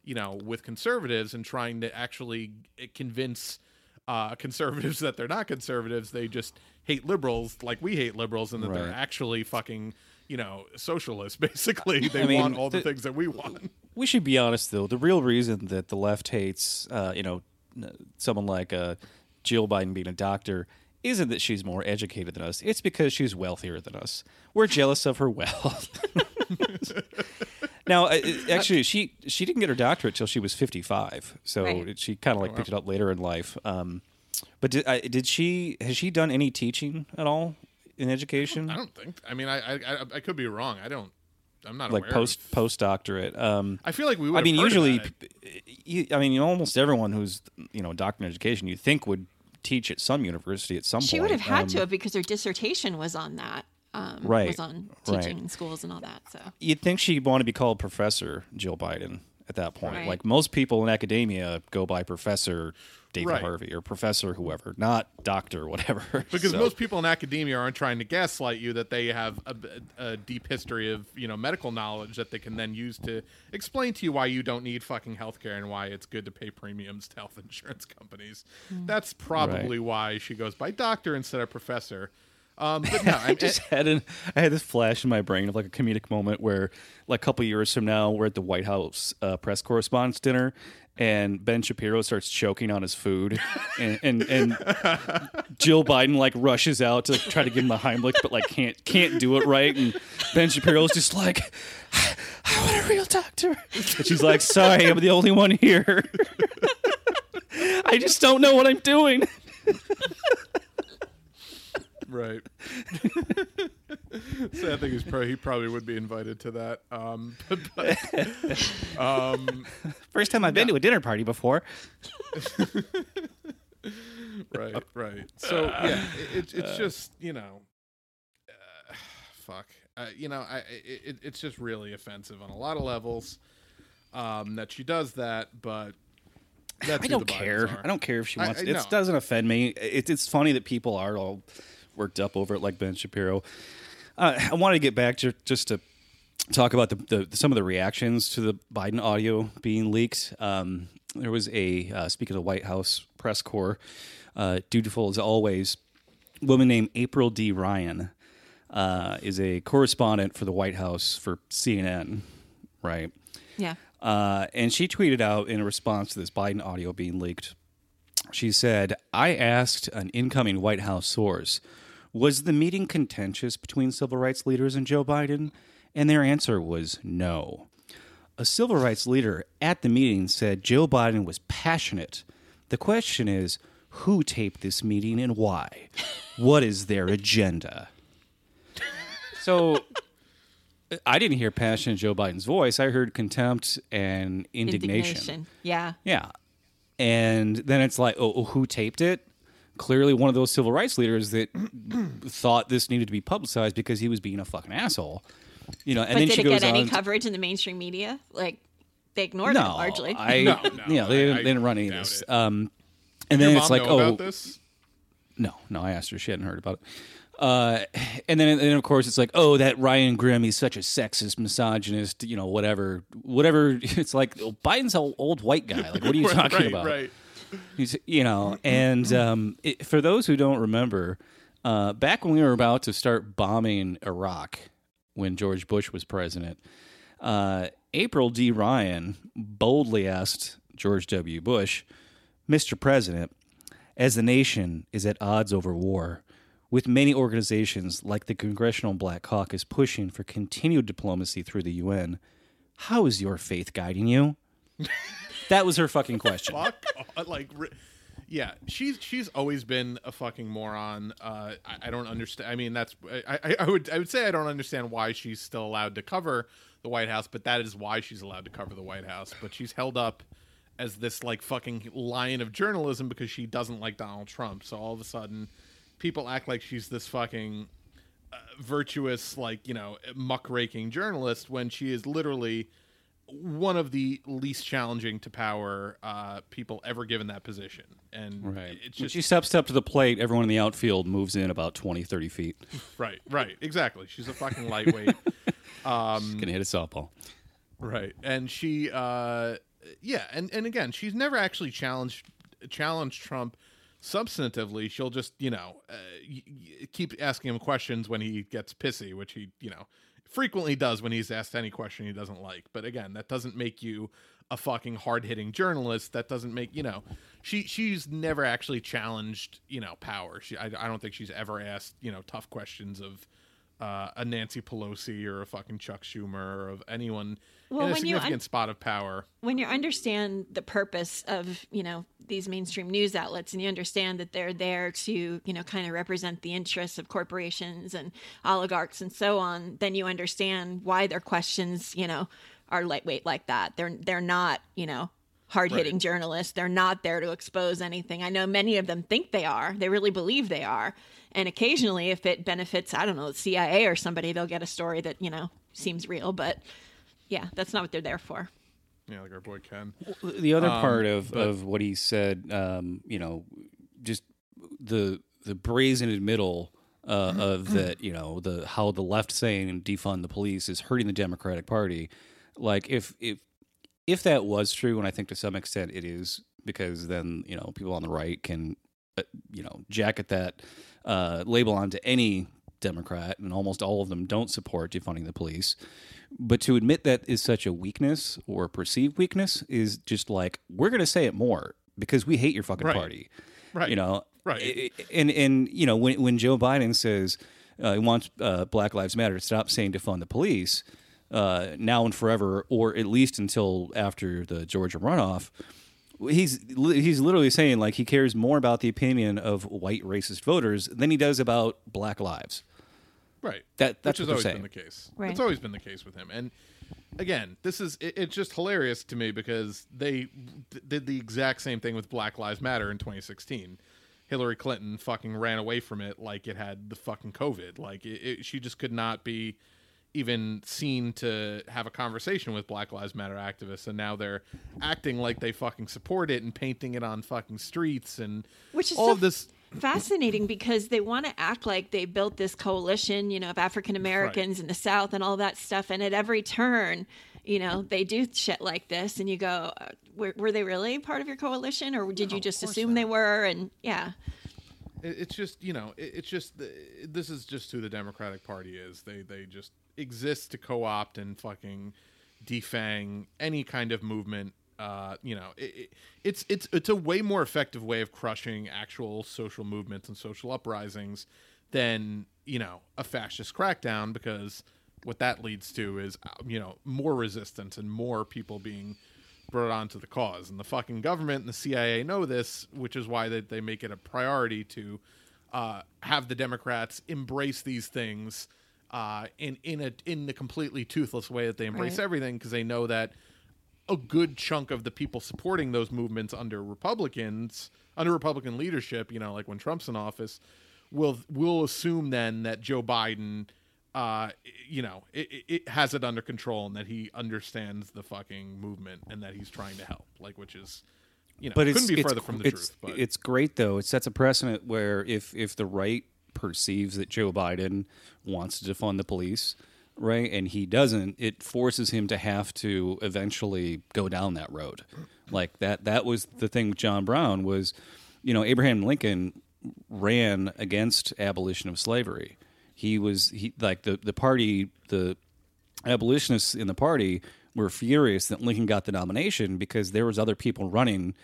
you know, with conservatives and trying to actually convince uh, conservatives that they're not conservatives. They just hate liberals like we hate liberals, and that they're actually fucking, you know, socialists. Basically, they I mean, want all the, the- things that we want. We should be honest, though. The real reason that the left hates, uh, you know, someone like uh, Jill Biden being a doctor isn't that she's more educated than us. It's because she's wealthier than us. We're jealous of her wealth. now, actually, she she didn't get her doctorate till she was fifty five, so Right. she kind of like picked it up later in life. Um, but did, did she has she done any teaching at all in education? I don't think. I mean, I I, I, I could be wrong. I don't. I'm not like aware post Of, post doctorate. Um, I feel like we. Would I mean, heard usually, about it. you, I mean, almost everyone who's you know a doctor in education, you think would teach at some university at some She point. She would have had Um, to have because her dissertation was on that. Um, Right, Was on right. teaching in schools and all that. So You'd think she'd want to be called Professor Jill Biden at that point. Right. Like most people in academia go by Professor David Right. Harvey or Professor whoever, not Doctor whatever. because So- most people in academia aren't trying to gaslight you that they have a, a deep history of you know medical knowledge that they can then use to explain to you why you don't need fucking healthcare and why it's good to pay premiums to health insurance companies. That's probably why she goes by doctor instead of professor. Um, but no, I, I just had an I had this flash in my brain of like a comedic moment where, like a couple years from now, we're at the White House uh, press correspondence dinner, and Ben Shapiro starts choking on his food, and, and and Jill Biden like rushes out to try to give him the Heimlich, but like can't can't do it right, and Ben Shapiro's just like, I want a real doctor, and she's like, sorry, I'm the only one here. I just don't know what I'm doing. right. so I think he's probably he probably would be invited to that. Um, but, but, um, First time I've been to a dinner party before. right, right. So yeah, it, it's it's just you know, uh, fuck. Uh, you know, I it, it's just really offensive on a lot of levels um, that she does that, but that's I don't care. I don't care if she I- wants. I it know. doesn't offend me. It, it's funny that people are all worked up over it, like Ben Shapiro. Uh, I wanted to get back to just to talk about the, the some of the reactions to the Biden audio being leaked. Um, there was a uh, speaking of the White House press corps, uh, dutiful as always, woman named April D. Ryan uh, is a correspondent for the White House for CNN, right? Yeah. Uh, and she tweeted out in response to this Biden audio being leaked. She said, I asked an incoming White House source, was the meeting contentious between civil rights leaders and Joe Biden? And their answer was no. A civil rights leader at the meeting said Joe Biden was passionate. The question is, who taped this meeting and why? What is their agenda? So I didn't hear passion in Joe Biden's voice. I heard contempt and indignation. Yeah. Yeah. And then it's like, oh, oh, who taped it? Clearly, one of those civil rights leaders that thought this needed to be publicized because he was being a fucking asshole. You know, and but then did she it goes get any on. coverage in the mainstream media? Like they ignored it largely. I, No, no, yeah, they, didn't, I- they didn't run any of this. it. Um, and Your then mom it's like, know oh, about this? No, no, I asked her. She hadn't heard about it. Uh, and then, and then of course, it's like, oh, that Ryan Grim, he's such a sexist, misogynist, you know, whatever, whatever. It's like oh, Biden's an old white guy. Like, what are you Right, talking right, about? Right. You know, and um, it, for those who don't remember, uh, back when we were about to start bombing Iraq, when George Bush was president, uh, April D. Ryan boldly asked George W. Bush, Mr. President, as the nation is at odds over war, with many organizations like the Congressional Black Caucus pushing for continued diplomacy through the UN, how is your faith guiding you? that was her fucking question. Fuck. like, yeah, she's she's always been a fucking moron. Uh, I, I don't understand. I mean, that's I, I, I would I would say I don't understand why she's still allowed to cover the White House, but that is why she's allowed to cover the White House. But she's held up as this like fucking lion of journalism because she doesn't like Donald Trump. So all of a sudden, people act like she's this fucking uh, virtuous, like you know, muckraking journalist when she is literally one of the least challenging to power uh, people ever given that position. And Right. it's when she steps up to the plate, everyone in the outfield moves in about 20, 30 feet. right, right, exactly. She's a fucking lightweight. Gonna hit a softball. Right. And she uh yeah, and and again, she's never actually challenged challenged Trump substantively. She'll just, you know, uh, y- y- keep asking him questions when he gets pissy, which he, you know, frequently does when he's asked any question he doesn't like. But again, that doesn't make you a fucking hard-hitting journalist. That doesn't make, you know, she she's never actually challenged, you know, power. She I, I don't think she's ever asked, you know, tough questions of uh, a Nancy Pelosi or a fucking Chuck Schumer or of anyone Well, in a you un- spot of power. when you understand the purpose of you know these mainstream news outlets and you understand that they're there to you know kind of represent the interests of corporations and oligarchs and so on then you understand why their questions you know are lightweight like that they're they're not you know hard-hitting Right. journalists they're not there to expose anything i know many of them think they are they really believe they are and occasionally if it benefits i don't know the cia or somebody they'll get a story that you know seems real but yeah that's not what they're there for Yeah, like our boy Ken. The other part of, but- of what he said, um, you know, just the the brazen admittal uh, of that, you know, the how the left saying defund the police is hurting the Democratic Party. Like if if if that was true, and I think to some extent it is, because then you know people on the right can uh, you know, jacket that uh, label onto any Democrat, and almost all of them don't support defunding the police. But to admit that is such a weakness or perceived weakness is just like we're going to say it more because we hate your fucking Right. party. Right. You know. Right. And and you know when when Joe Biden says uh, he wants uh, Black Lives Matter to stop saying defund the police uh, now and forever, or at least until after the Georgia runoff. He's he's literally saying like he cares more about the opinion of white racist voters than he does about black lives. Right. That- that's Which has what always saying. been the case. Right. It's always been the case with him. And again, this is it, it's just hilarious to me because they d- did the exact same thing with Black Lives Matter in 2016. Hillary Clinton fucking ran away from it like it had the fucking COVID. Like it, it, she just could not be even seen to have a conversation with Black Lives Matter activists, and now they're acting like they fucking support it and painting it on fucking streets and Which is all so of this. fascinating because they want to act like they built this coalition, you know, of African Americans in the South and all that stuff. And at every turn, you know, they do shit like this, and you go, uh, were, were they really part of your coalition, or did you just assume they were? And yeah, it's just you know it's just this is just who the democratic party is they they just exist to co-opt and fucking defang any kind of movement uh you know it, it, it's it's it's a way more effective way of crushing actual social movements and social uprisings than you know a fascist crackdown because what that leads to is uh, you know more resistance and more people being brought onto the cause. And the fucking government and the CIA know this, which is why they, they make it a priority to uh, have the Democrats embrace these things uh, in in a in the completely toothless way that they embrace Right. everything because they know that a good chunk of the people supporting those movements under Republicans under Republican leadership, you know, like when Trump's in office, will will assume then that Joe Biden, uh, you know, it, it- it has it under control and that he understands the fucking movement and that he's trying to help, like which is, you know, but it's, couldn't be it's, further from the it's, truth. But it's great though. It sets a precedent where if if the right perceives that Joe Biden wants to defund the police, right, and he doesn't, it forces him to have to eventually go down that road. Like that. That was the thing with John Brown was, you know, Abraham Lincoln ran against abolition of slavery. He was he like the the party the abolitionists in the party were furious that Lincoln got the nomination because there was other people running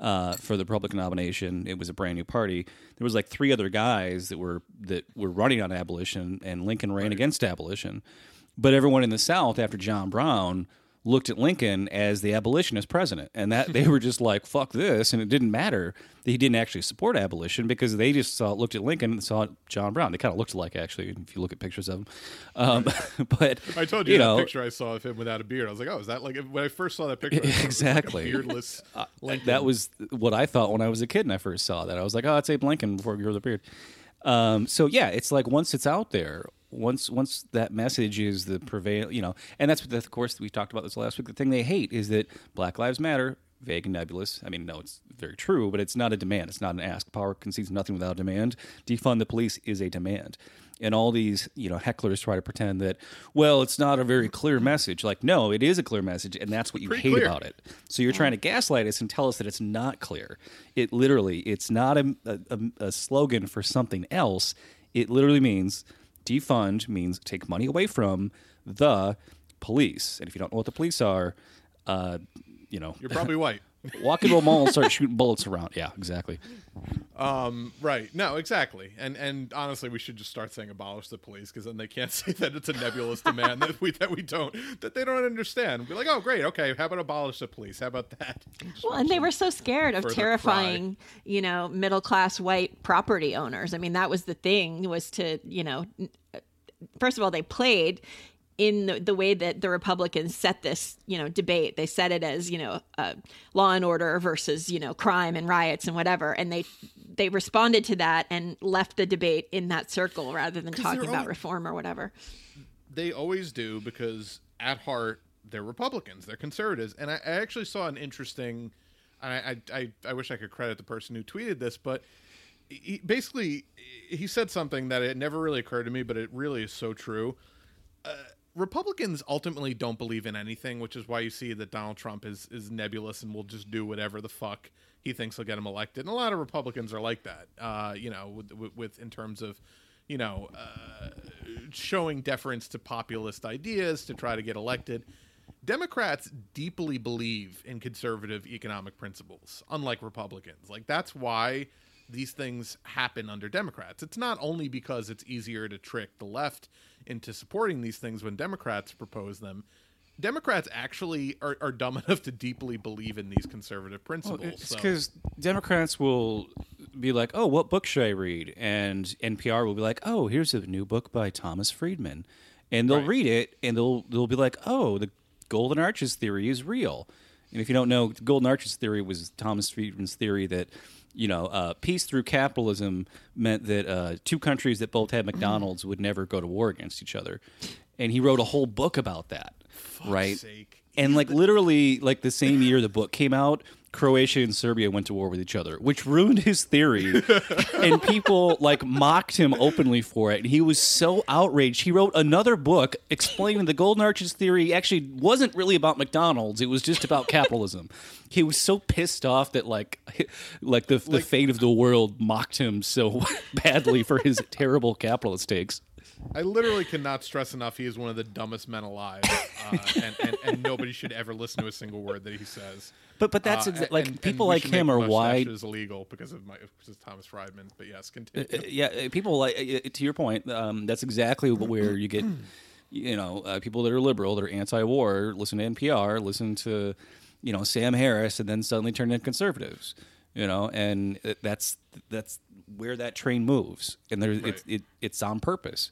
uh, for the Republican nomination. It was a brand new party. There was like three other guys that were that were running on abolition, and Lincoln ran against abolition. But everyone in the South, after John Brown, looked at Lincoln as the abolitionist president, and that they were just like "fuck this," and it didn't matter that he didn't actually support abolition because they just saw looked at Lincoln and saw John Brown. They kind of looked alike, actually, if you look at pictures of them. Um, but I told you, you that know, picture I saw of him without a beard. I was like, oh, is that like when I first saw that picture? I thought it was like Exactly. beardless. Lincoln. that was what I thought when I was a kid and I first saw that. I was like, oh, it's Abe Lincoln before he grew the beard. Um, so yeah, it's like once it's out there, once once that message is the prevail, you know, and that's what of course we talked about this last week. The thing they hate is that Black Lives Matter, vague and nebulous. I mean, no, it's very true, but it's not a demand. It's not an ask. Power concedes nothing without a demand. Defund the police is a demand. And all these, you know, hecklers try to pretend that, well, it's not a very clear message. Like, no, it is a clear message, and that's what you Pretty hate clear. about it. So you're trying to gaslight us and tell us that it's not clear. It literally, it's not a, a- a slogan for something else. It literally means defund means take money away from the police. And if you don't know what the police are, uh, you know, You're probably white. Walk into a mall and start shooting bullets around. Yeah, exactly. Um, Right. No, exactly. And and honestly, we should just start saying abolish the police because then they can't say that it's a nebulous demand that we that we don't that they don't understand. Be like, oh, great, okay. How about abolish the police? How about that? Just Well, and they were so scared of further terrifying, you know, middle class white property owners. I mean, that was the thing was to, you know, first of all, they played in the, the way that the Republicans set this, you know, debate. They set it as, you know, uh, law and order versus, you know, crime and riots and whatever. And they they responded to that and left the debate in that circle rather than talking about reform or whatever. they always do because at heart they're Republicans, they're conservatives, and I, I actually saw an interesting. I, I I I wish I could credit the person who tweeted this, but he, basically he said something that it never really occurred to me, but it really is so true. Uh, Republicans ultimately don't believe in anything, which is why you see that Donald Trump is is nebulous and will just do whatever the fuck he thinks will get him elected. And a lot of Republicans are like that. Uh, you know, with, with, in terms of you know uh, showing deference to populist ideas to try to get elected. Democrats deeply believe in conservative economic principles, unlike Republicans. Like that's why these things happen under Democrats. It's not only because it's easier to trick the left into supporting these things when Democrats propose them. Democrats actually are, are dumb enough to deeply believe in these conservative principles. It's so- because Democrats will be like, "Oh, what book should I read?" And NPR will be like, "Oh, here's a new book by Thomas Friedman," and they'll Right. read it and they'll they'll be like, "Oh, the Golden Arches theory is real." And if you don't know, Golden Arches theory was Thomas Friedman's theory that you know uh, peace through capitalism meant that uh, two countries that both had McDonald's would never go to war against each other, and he wrote a whole book about that. right? sake. And like literally, like the same year the book came out, Croatia and Serbia went to war with each other, which ruined his theory. and people like mocked him openly for it. And he was so outraged. He wrote another book explaining the Golden Arches theory actually wasn't really about McDonald's. It was just about capitalism. He was so pissed off that like like the the fate of the world mocked him so badly for his terrible capitalist takes. I literally cannot stress enough he is one of the dumbest men alive, uh, and, and, and nobody should ever listen to a single word that he says. But but that's Uh, exa- and- like and people we like him are why mustaches illegal because of my because of Thomas Friedman. But yes, continue. Uh, yeah, uh, people like uh, to your point. Um, that's exactly where you get, you know, uh, people that are liberal, that are anti-war, listen to NPR, listen to, you know, Sam Harris, and then suddenly turn into conservatives. You know, and that's that's where that train moves, and there it's it, it's on purpose.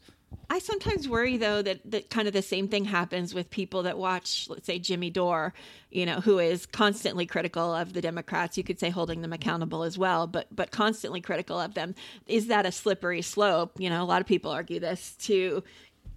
I sometimes worry though that that kind of the same thing happens with people that watch, let's say Jimmy Dore, you know, who is constantly critical of the Democrats. You could say holding them accountable as well, but but constantly critical of them. Is that a slippery slope? You know, a lot of people argue this to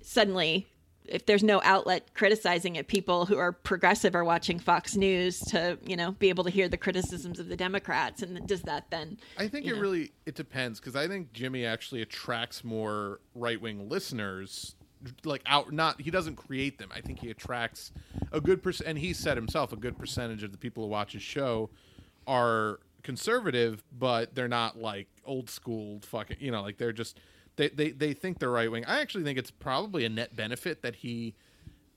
suddenly if there's no outlet criticizing it, people who are progressive are watching Fox News to, you know, be able to hear the criticisms of the Democrats. And does that then? I think it know. really it depends because I think Jimmy actually attracts more right wing listeners. Like out, not he doesn't create them. I think he attracts a good percent, and he said himself a good percentage of the people who watch his show are conservative, but they're not like old school fucking. You know, like they're just they they they think they're right wing. I actually think it's probably a net benefit that he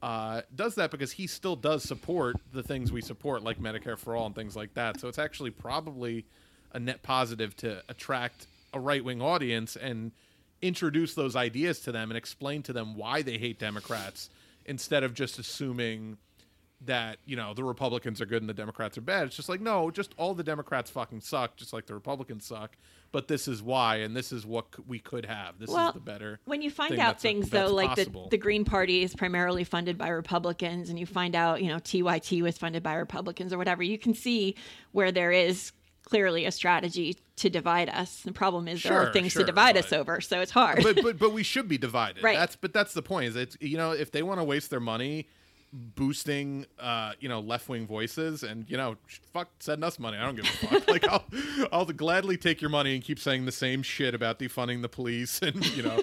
uh, does that because he still does support the things we support, like Medicare for all and things like that. So it's actually probably a net positive to attract a right wing audience and introduce those ideas to them and explain to them why they hate Democrats instead of just assuming that you know the Republicans are good and the Democrats are bad. It's just like no, just all the Democrats fucking suck, just like the Republicans suck. But this is why, and this is what we could have. This well, is the better. When you find out a- things though, like the, the Green Party is primarily funded by Republicans, and you find out, you know, TYT was funded by Republicans or whatever, you can see where there is clearly a strategy to divide us. The problem is there are things sure, to divide us over, so it's hard. but but but we should be divided. Right. That's but that's the point. Is it's you know if they want to waste their money boosting uh you know left wing voices and you know fuck send us money. I don't give a fuck. like I'll I'll gladly take your money and keep saying the same shit about defunding the police and you know.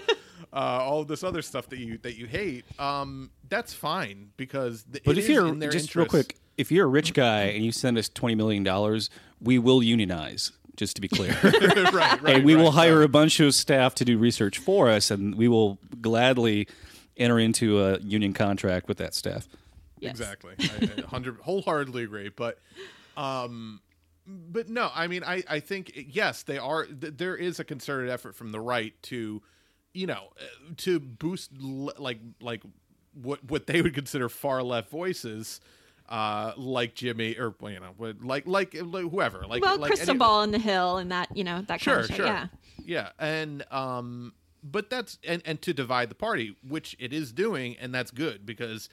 Uh, all of this other stuff that you that you hate, um, that's fine because But if you're just real quick, if you're a rich guy and you send us twenty million dollars, we will unionize. Just to be clear, right, right, and we will hire right. a bunch of staff to do research for us, and we will gladly enter into a union contract with that staff. Yes. Exactly. I, I hundred wholeheartedly agree. But, um, but no, I mean, I I think yes, they are. Th- there is a concerted effort from the right to, you know, to boost l- like like what what they would consider far left voices. Uh, like Jimmy, or you know, like like, like whoever, like well, like Krystal Ball on the Hill and that, you know, that kind sure, of shit. sure, Yeah. yeah, and um, but that's and and to divide the party, which it is doing, and that's good because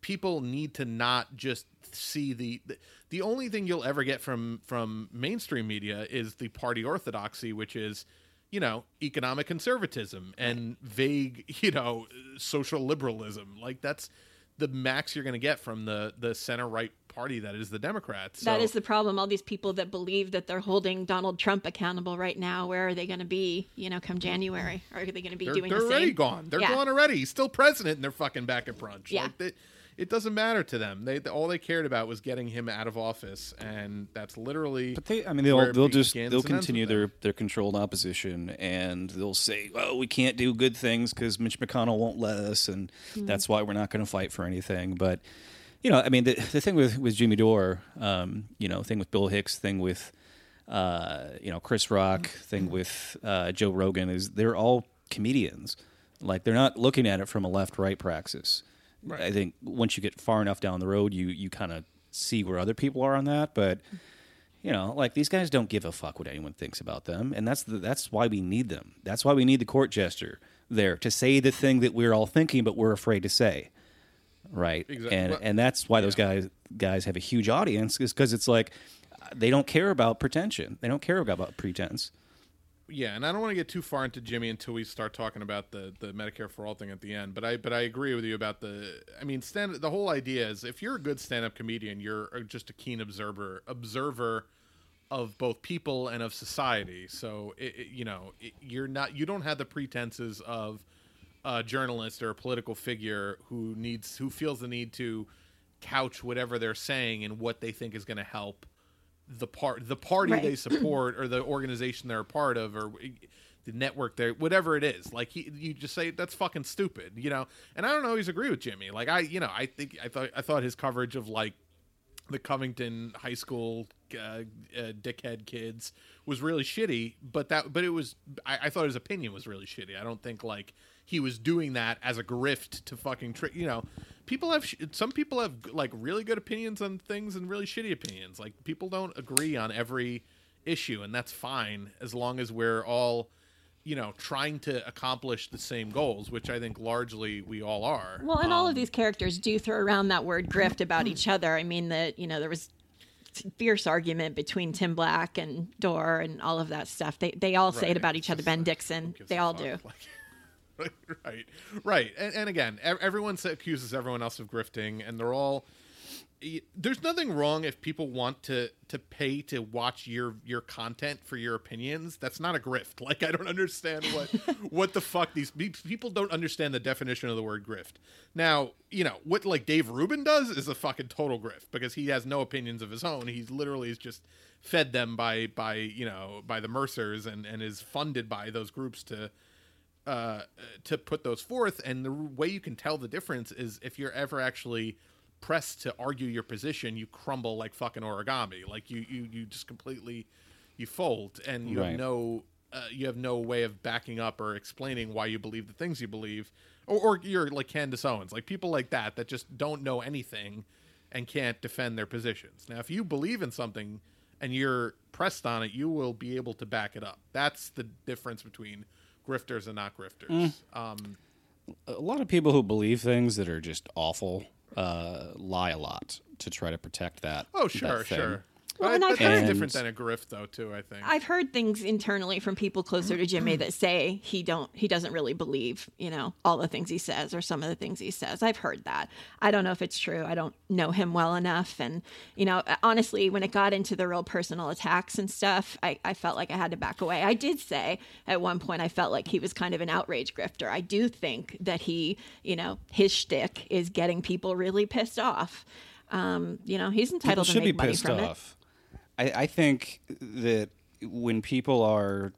people need to not just see the the, the only thing you'll ever get from from mainstream media is the party orthodoxy, which is you know economic conservatism and vague you know social liberalism like that's the max you're going to get from the the center right party that is the Democrats. That So- is the problem. All these people that believe that they're holding Donald Trump accountable right now, where are they going to be? You know, come January, are they going to be they're, doing they're the already same? gone. They're Yeah. gone already. He's still president, and they're fucking back at brunch. Yeah. Like, they, it doesn't matter to them. They all they cared about was getting him out of office, and that's literally. But they, I mean, they'll they'll just they'll continue their them. their controlled opposition, and they'll say, "Well, we can't do good things because Mitch McConnell won't let us, and that's why we're not going to fight for anything." But you know, I mean, the the thing with with Jimmy Dore, um, you know, thing with Bill Hicks, thing with uh, you know Chris Rock, thing with uh, Joe Rogan is they're all comedians. Like they're not looking at it from a left right praxis. I think once you get far enough down the road, you you kind of see where other people are on that, but you know, like these guys don't give a fuck what anyone thinks about them, and that's the, that's why we need them. That's why we need the court jester there to say the thing that we're all thinking, but we're afraid to say, right? Exactly. And Well- and that's why those guys guys have a huge audience is because it's like uh, they don't care about pretension. They don't care about pretense. Yeah, and I don't want to get too far into Jimmy until we start talking about the, the Medicare for all thing at the end. But I but I agree with you about the. I mean, stand. The whole idea is if you're a good stand up comedian, you're uh, just a keen observer observer of both people and of society. So it, it- you know it, you're not you don't have the pretenses of a journalist or a political figure who needs who feels the need to couch whatever they're saying and what they think is going to help the part the party Right. they support or the organization they're a part of or the network there whatever it is like he, you just say that's fucking stupid you know and i don't always agree with jimmy like i you know i think i thought i thought his coverage of like the Covington High School uh, uh, dickhead kids was really shitty, but that but it was I, I thought his opinion was really shitty. I don't think like he was doing that as a grift to fucking trick. You know, people have sh- some people have like really good opinions on things and really shitty opinions. Like people don't agree on every issue, and that's fine as long as we're all you know trying to accomplish the same goals, which I think largely we all are. Well, and all of um, these characters do throw around that word grift about each other. I mean, that you know there was fierce argument between Tim Black and Dore and all of that stuff. They they all say it about each other. Ben Dixon, they all do. Like, right, right, and, and again, everyone accuses everyone else of grifting, and they're all. There's nothing wrong if people want to to pay to watch your your content for your opinions. That's not a grift. Like I don't understand what what the fuck these people don't understand the definition of the word grift. Now you know what like Dave Rubin does is a fucking total grift because he has no opinions of his own. He's literally is just fed them by by you know by the Mercers and and is funded by those groups to uh, to put those forth. And the way you can tell the difference is if you're ever actually pressed to argue your position, you crumble like fucking origami. Like you, you, you just completely you fold, and you Right. have no uh, you have no way of backing up or explaining why you believe the things you believe, or, or you're like Candace Owens, like people like that that just don't know anything and can't defend their positions. Now, if you believe in something and you're pressed on it, you will be able to back it up. That's the difference between grifters and not grifters. Mm. Um, a lot of people who believe things that are just awful uh, lie a lot to try to protect that. oh, that sure, thing. sure. Well, But and I- I've heard- different than a grift, though, too. I think. I've heard things internally from people closer to Jimmy that say he don't he doesn't really believe, you know, all the things he says or some of the things he says. I've heard that. I don't know if it's true. I don't know him well enough and you know, honestly, when it got into the real personal attacks and stuff, I, I felt like I had to back away. I did say at one point I felt like he was kind of an outrage grifter. I do think that he, you know, his shtick is getting people really pissed off. Um, you know, he's People entitled to should be make money pissed from it. Off. I, I think that when people are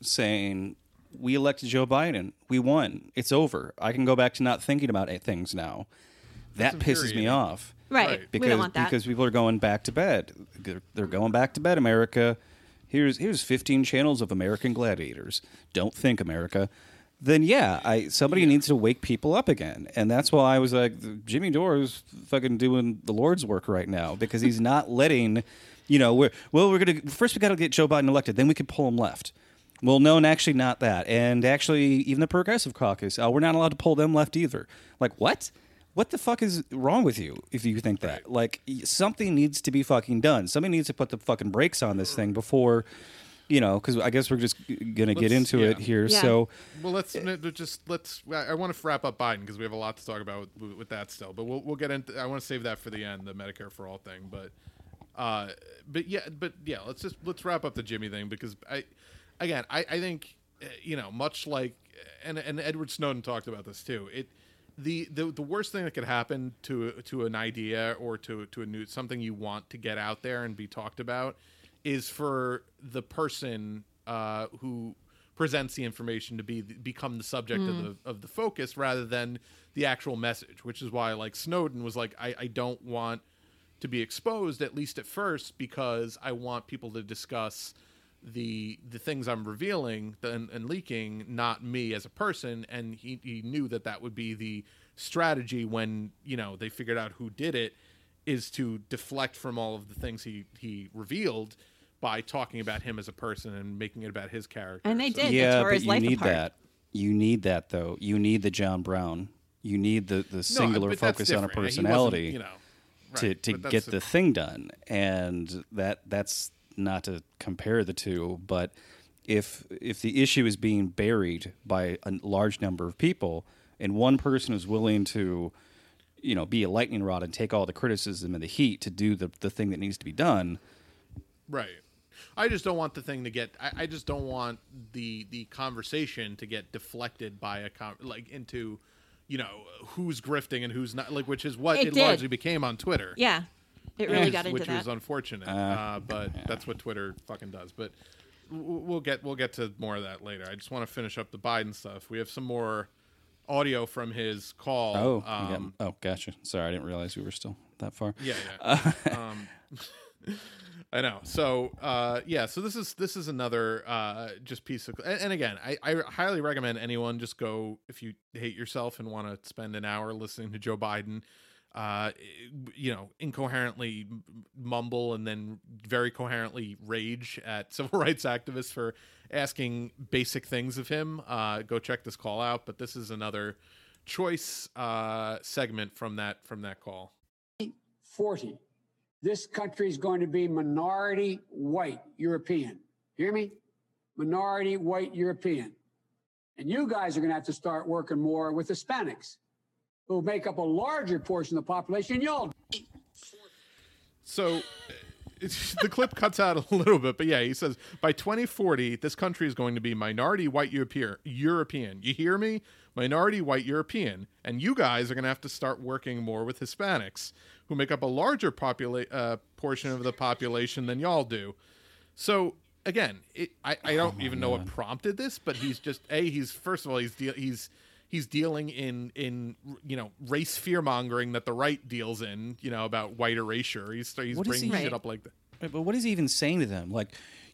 saying we elected Joe Biden, we won, it's over. I can go back to not thinking about it- things now. That pisses me off. Right. Right. we because don't want that. because people are going back to bed. They're, they're going back to bed. America. Here's here's 15 channels of American gladiators. Don't think America. Then yeah, I somebody needs to wake people up again, and that's why I was like, Jimmy Dore is fucking doing the Lord's work right now because he's not letting, you know, we're well we're gonna first we got to get Joe Biden elected, then we can pull him left. Well, no, and actually not that, and actually even the Progressive Caucus, uh, we're not allowed to pull them left either. Like what? What the fuck is wrong with you if you think that? Right. Like something needs to be fucking done. Somebody needs to put the fucking brakes on this thing before you know, because I guess we're just gonna get Let's- into it here. Yeah. So Well, let's n- just let's. I, I want to wrap up Biden because we have a lot to talk about with, with that still. But we'll we'll get into. I want to save that for the end, the Medicare for all thing. But, uh, but yeah, but yeah, let's just let's wrap up the Jimmy thing because I, again, I I think uh, you know much like and and Edward Snowden talked about this too. It. The, the the worst thing that could happen to to an idea or to to a new something you want to get out there and be talked about is for the person uh, who presents the information to be become the subject of the of the focus rather than the actual message. Which is why like Snowden was like, I, I don't want to be exposed at least at first because I want people to discuss the the things I'm revealing and, and leaking, not me as a person. And he, he knew that that would be the strategy when you know they figured out who did it is to deflect from all of the things he he revealed by talking about him as a person and making it about his character. And they did. They yeah, tore but his you life need apart. that. You need that though. You need the John Brown. You need the the singular but that's focus on a different. He wasn't, personality. you know, to, right, to get the thing done and that that's not to compare the two but if if the issue is being buried by a large number of people and one person is willing to you know be a lightning rod and take all the criticism and the heat to do the, the thing that needs to be done Right. I just don't want the thing to get. I, I just don't want the the conversation to get deflected by a con- like into, you know, who's grifting and who's not. Like, which is what It it, largely became on Twitter. Yeah, it really which, got into which that. was unfortunate. Uh, but that's what Twitter fucking does. But we'll get we'll get to more of that later. I just want to finish up the Biden stuff. We have some more audio from his call. oh you got- um, oh gotcha sorry i didn't realize we were still that far yeah, yeah. um, I know. So, uh, yeah. So this is this is another uh, just piece of, and, and again, I, I highly recommend anyone just go if you hate yourself and want to spend an hour listening to Joe Biden, uh, you know, incoherently mumble and then very coherently rage at civil rights activists for asking basic things of him. Uh, go check this call out. But this is another choice uh, segment from that from that call. 40. This country is going to be minority white European. Hear me? Minority white European. And you guys are going to have to start working more with Hispanics who make up a larger portion of the population. Y'all So the clip cuts out a little bit, but yeah, he says by 2040, this country is going to be minority white European. European, you hear me? Minority white European, and you guys are going to have to start working more with Hispanics, who make up a larger popula- uh, portion of the population than y'all do. So again, it, I, I don't even know what prompted this, but he's just a he's first of all he's de- he's he's dealing in in you know race fear mongering that the right deals in you know about white erasure. He's he's What bringing he- shit up like that. Right, But what is he even saying to them? Like,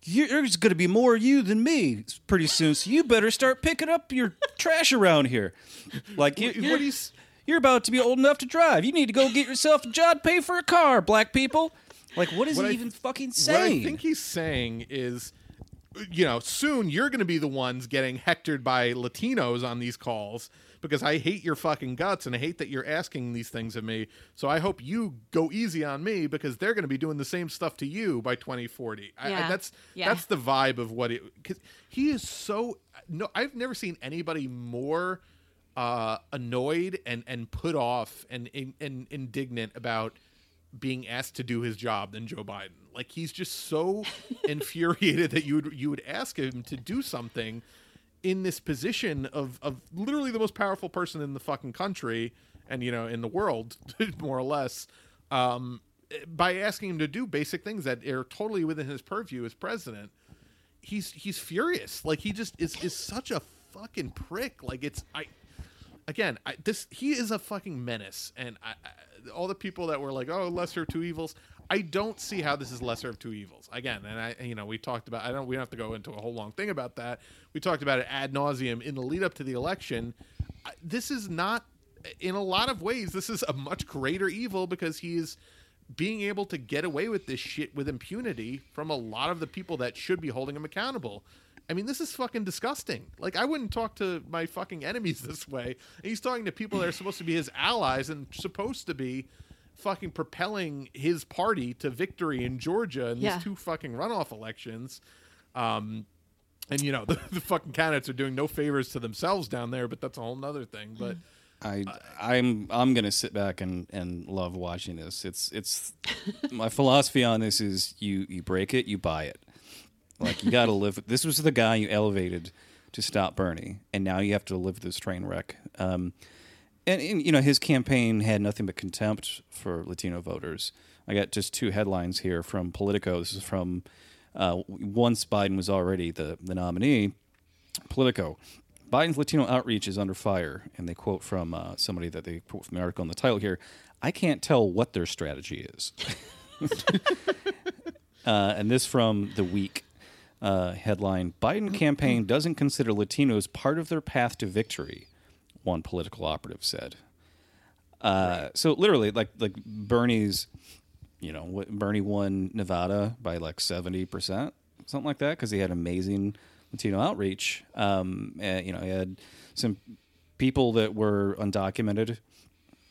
there's going to be more you than me pretty soon, so you better start picking up your trash around here. Like, you, What you're, he's- you're about to be old enough to drive. You need to go get yourself a job, pay for a car, black people. Like, what is What he I- even fucking saying? What saying? I think he's saying is, uh, you know, soon you're going to be the ones getting hectored by Latinos on these calls because I hate your fucking guts and I hate that you're asking these things of me. So I hope you go easy on me because they're going to be doing the same stuff to you by 2040. I, I, Yeah. that's Yeah. that's the vibe of what it. Because he is so no, I've never seen anybody more uh annoyed and and put off and and, and indignant about being asked to do his job than Joe Biden. Like he's just so infuriated that you would you would ask him to do something in this position of of literally the most powerful person in the fucking country and you know in the world more or less um by asking him to do basic things that are totally within his purview as president. He's he's furious. Like he just is is such a fucking prick. Like it's i again, I, this he is a fucking menace, and I, I, all the people that were like, "Oh, lesser of two evils," I don't see how this is lesser of two evils. Again, and I, you know, we talked about. I don't. We don't have to go into a whole long thing about that. We talked about it ad nauseum in the lead up to the election. This is not, in a lot of ways, this is a much greater evil because he is being able to get away with this shit with impunity from a lot of the people that should be holding him accountable. I mean, this is fucking disgusting. Like, I wouldn't talk to my fucking enemies this way. And he's talking to people that are supposed to be his allies and supposed to be fucking propelling his party to victory in Georgia in Yeah. these two fucking runoff elections. Um, and you know the, the fucking candidates are doing no favors to themselves down there, but that's a whole nother thing. But I I'm I'm gonna sit back and, and love watching this. It's it's my philosophy on this is you you break it, you buy it. Like you got to live. This was the guy you elevated to stop Bernie, and now you have to live this train wreck. Um, and, and you know his campaign had nothing but contempt for Latino voters. I got just two headlines here from Politico. This is from uh, once Biden was already the the nominee. Politico. Biden's Latino outreach is under fire, and they quote from uh, somebody that they quote from the article in the title here. I can't tell what their strategy is. uh, and this from the week uh, headline: Biden campaign doesn't consider Latinos part of their path to victory. One political operative said. Uh, so literally, like like Bernie's, you know, Bernie won Nevada by like seventy percent, something like that, because he had amazing Latino outreach. Um, and, you know, he had some people that were undocumented,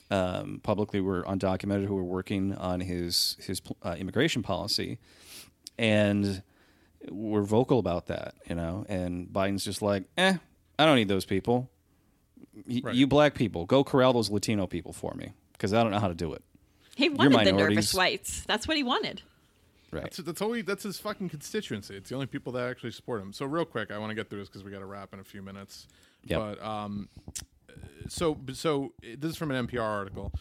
um, publicly were undocumented, who were working on his his uh, immigration policy, and were vocal about that. You know, and Biden's just like, eh, I don't need those people. Y- Right. You black people, go corral those Latino people for me because I don't know how to do it. He wanted the nervous whites. That's what he wanted. Right. That's that's all he, that's his fucking constituency. It's the only people that actually support him. So real quick, I want to get through this because we got to wrap in a few minutes. Yep. But um, so so this is from an NPR article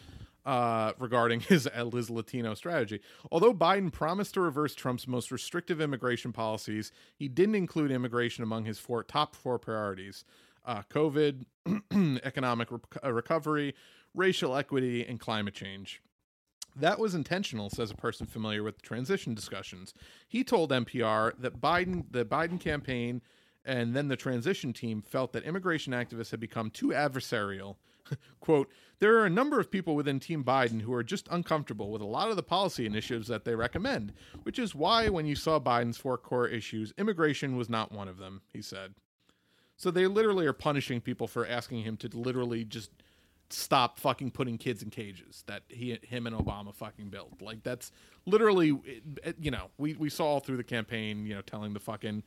uh, regarding his his Latino strategy. Although Biden promised to reverse Trump's most restrictive immigration policies, he didn't include immigration among his four top four priorities: uh, COVID, economic uh, recovery, racial equity, and climate change. That was intentional, says a person familiar with transition discussions. He told NPR that Biden, the Biden campaign, and then the transition team felt that immigration activists had become too adversarial. Quote, there are a number of people within Team Biden who are just uncomfortable with a lot of the policy initiatives that they recommend, which is why when you saw Biden's four core issues, immigration was not one of them, he said. So they literally are punishing people for asking him to literally just stop fucking putting kids in cages that he him and Obama fucking built. Like that's literally eh, eh, you know, we we saw all through the campaign, you know, telling the fucking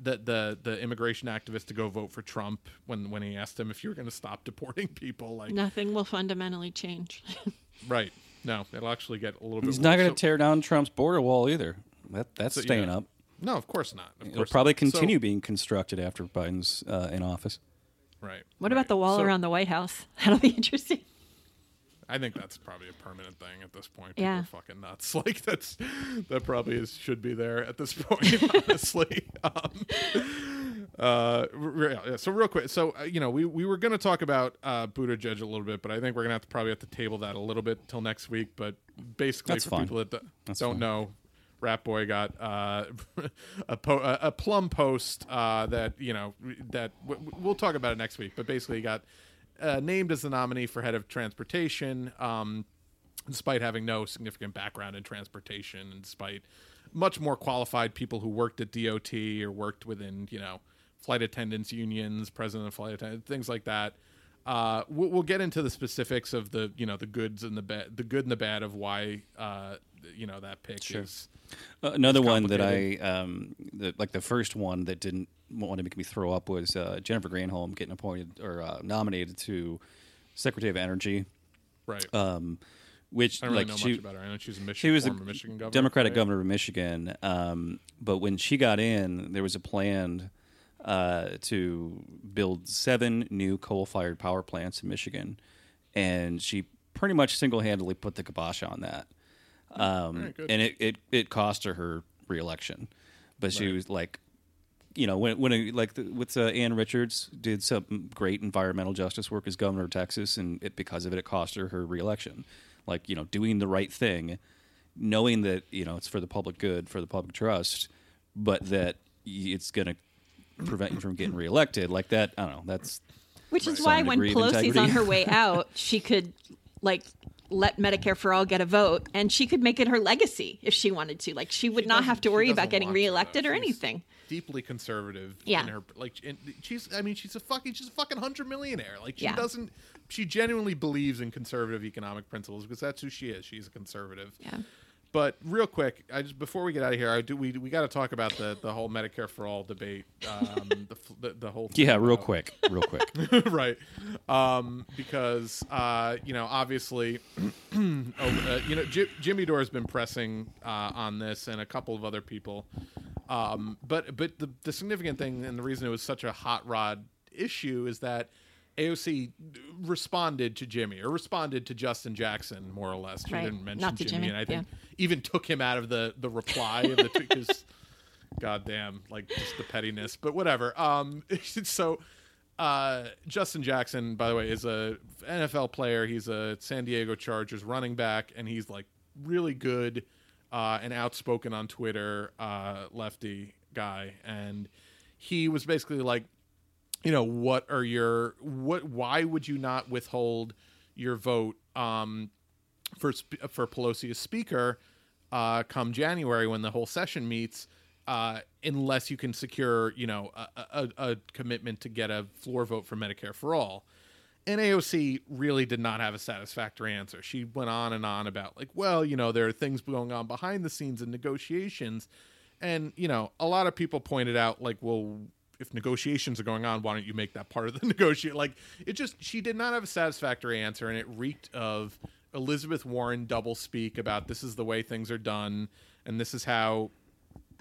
the the the immigration activist to go vote for Trump when when he asked him if you're going to stop deporting people like Nothing will fundamentally change. right. No, it'll actually get a little bit He's not worse. going So- to tear down Trump's border wall either. That that's So, staying yeah. up. No, of course not. Of It'll course probably not. So- continue being constructed after Biden's uh, in office. right. What right. about the wall So- around the White House? That'll be interesting. I think that's probably a permanent thing at this point. People Yeah. are fucking nuts. Like that's that probably is should be there at this point. honestly. Um, uh, yeah, so real quick, so uh, you know, we we were going to talk about uh, Judge a little bit, but I think we're gonna have to probably have to table that a little bit till next week. But basically, That's for fine. people that do- That's don't fine. know. Rap Boy got uh, a, po- a a plum post uh, that you know that w- w- we'll talk about it next week. But basically, he got uh, named as the nominee for head of transportation, um, despite having no significant background in transportation, and despite much more qualified people who worked at DOT or worked within you know flight attendants unions, president of flight attendants, things like that. Uh, we'll, we'll get into the specifics of the you know the goods and the bad, the good and the bad of why uh, you know that pick is. Uh, another It's one that I um, the, like the first one that didn't want to make me throw up was uh, Jennifer Granholm getting appointed or uh, nominated to Secretary of Energy, Right. um, which I don't really like know she much about her. I know she's a Michigan, she was a Michigan governor. Democratic right? governor of Michigan. Um, but when she got in, there was a plan uh, to build seven new coal-fired power plants in Michigan, and she pretty much single-handedly put the kibosh on that. Um, good. and it, it, it cost her her reelection, but she was like, you know, when when like the, with uh, Ann Richards did some great environmental justice work as governor of Texas, and it because of it, it cost her her reelection. Like you know, doing the right thing, knowing that you know it's for the public good, for the public trust, but that it's going to prevent you from getting reelected. Like that, I don't know. That's Which is why when degree of Pelosi's on her way out, she could like let Medicare for all get a vote, and she could make it her legacy if she wanted to. Like she would She not have to worry about getting want to, uh, reelected or anything. Deeply conservative. Yeah. In her like, she's. I mean, she's a fucking. She's a fucking hundred millionaire. Like she Yeah. doesn't. She genuinely believes in conservative economic principles because that's who she is. She's a conservative. Yeah. But real quick, I just before we get out of here, I do we we got to talk about the the whole Medicare for all debate. Um, the, the the whole thing Yeah, real about- quick, real quick. right um because uh you know obviously oh, uh, you know J- jimmy dore has been pressing uh on this and a couple of other people um but but the, the significant thing and the reason it was such a hot rod issue is that AOC responded to Jimmy or responded to Justin Jackson more or less. She Right. didn't mention Jimmy, Jimmy, and I think yeah. even took him out of the the reply of the because goddamn like just the pettiness but whatever um so uh justin jackson by the way is a nfl player he's a san diego chargers running back and he's like really good uh and outspoken on twitter uh lefty guy and he was basically like you know what are your what why would you not withhold your vote um for for Pelosi as speaker uh come January when the whole session meets uh unless you can secure you know a, a, a commitment to get a floor vote for Medicare for all and AOC really did not have a satisfactory answer. She went on and on about like, well, you know, there are things going on behind the scenes in negotiations, and you know, a lot of people pointed out like, well, if negotiations are going on, why don't you make that part of the negotiate? Like, it just she did not have a satisfactory answer, and it reeked of Elizabeth Warren double speak about this is the way things are done, and this is how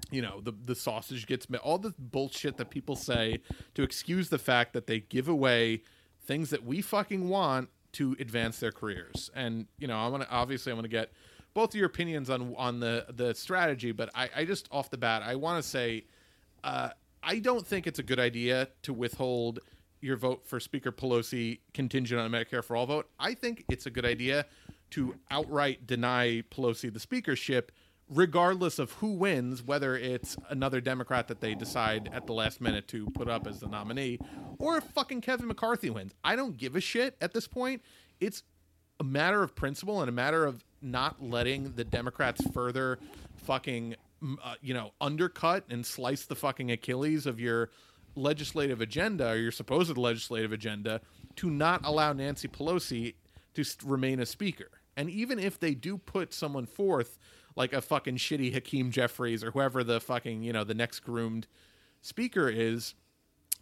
you know the the sausage gets made all the bullshit that people say to excuse the fact that they give away things that we fucking want to advance their careers and you know i'm gonna obviously i'm gonna get both of your opinions on on the the strategy but i i just off the bat i want to say uh i don't think it's a good idea to withhold your vote for speaker pelosi contingent on a medicare for all vote i think it's a good idea to outright deny pelosi the speakership regardless of who wins, whether it's another Democrat that they decide at the last minute to put up as the nominee, or if fucking Kevin McCarthy wins. I don't give a shit at this point. It's a matter of principle and a matter of not letting the Democrats further fucking, uh, you know, undercut and slice the fucking Achilles of your legislative agenda or your supposed legislative agenda to not allow Nancy Pelosi to remain a speaker. And even if they do put someone forth, like a fucking shitty Hakeem Jeffries or whoever the fucking you know the next groomed speaker is,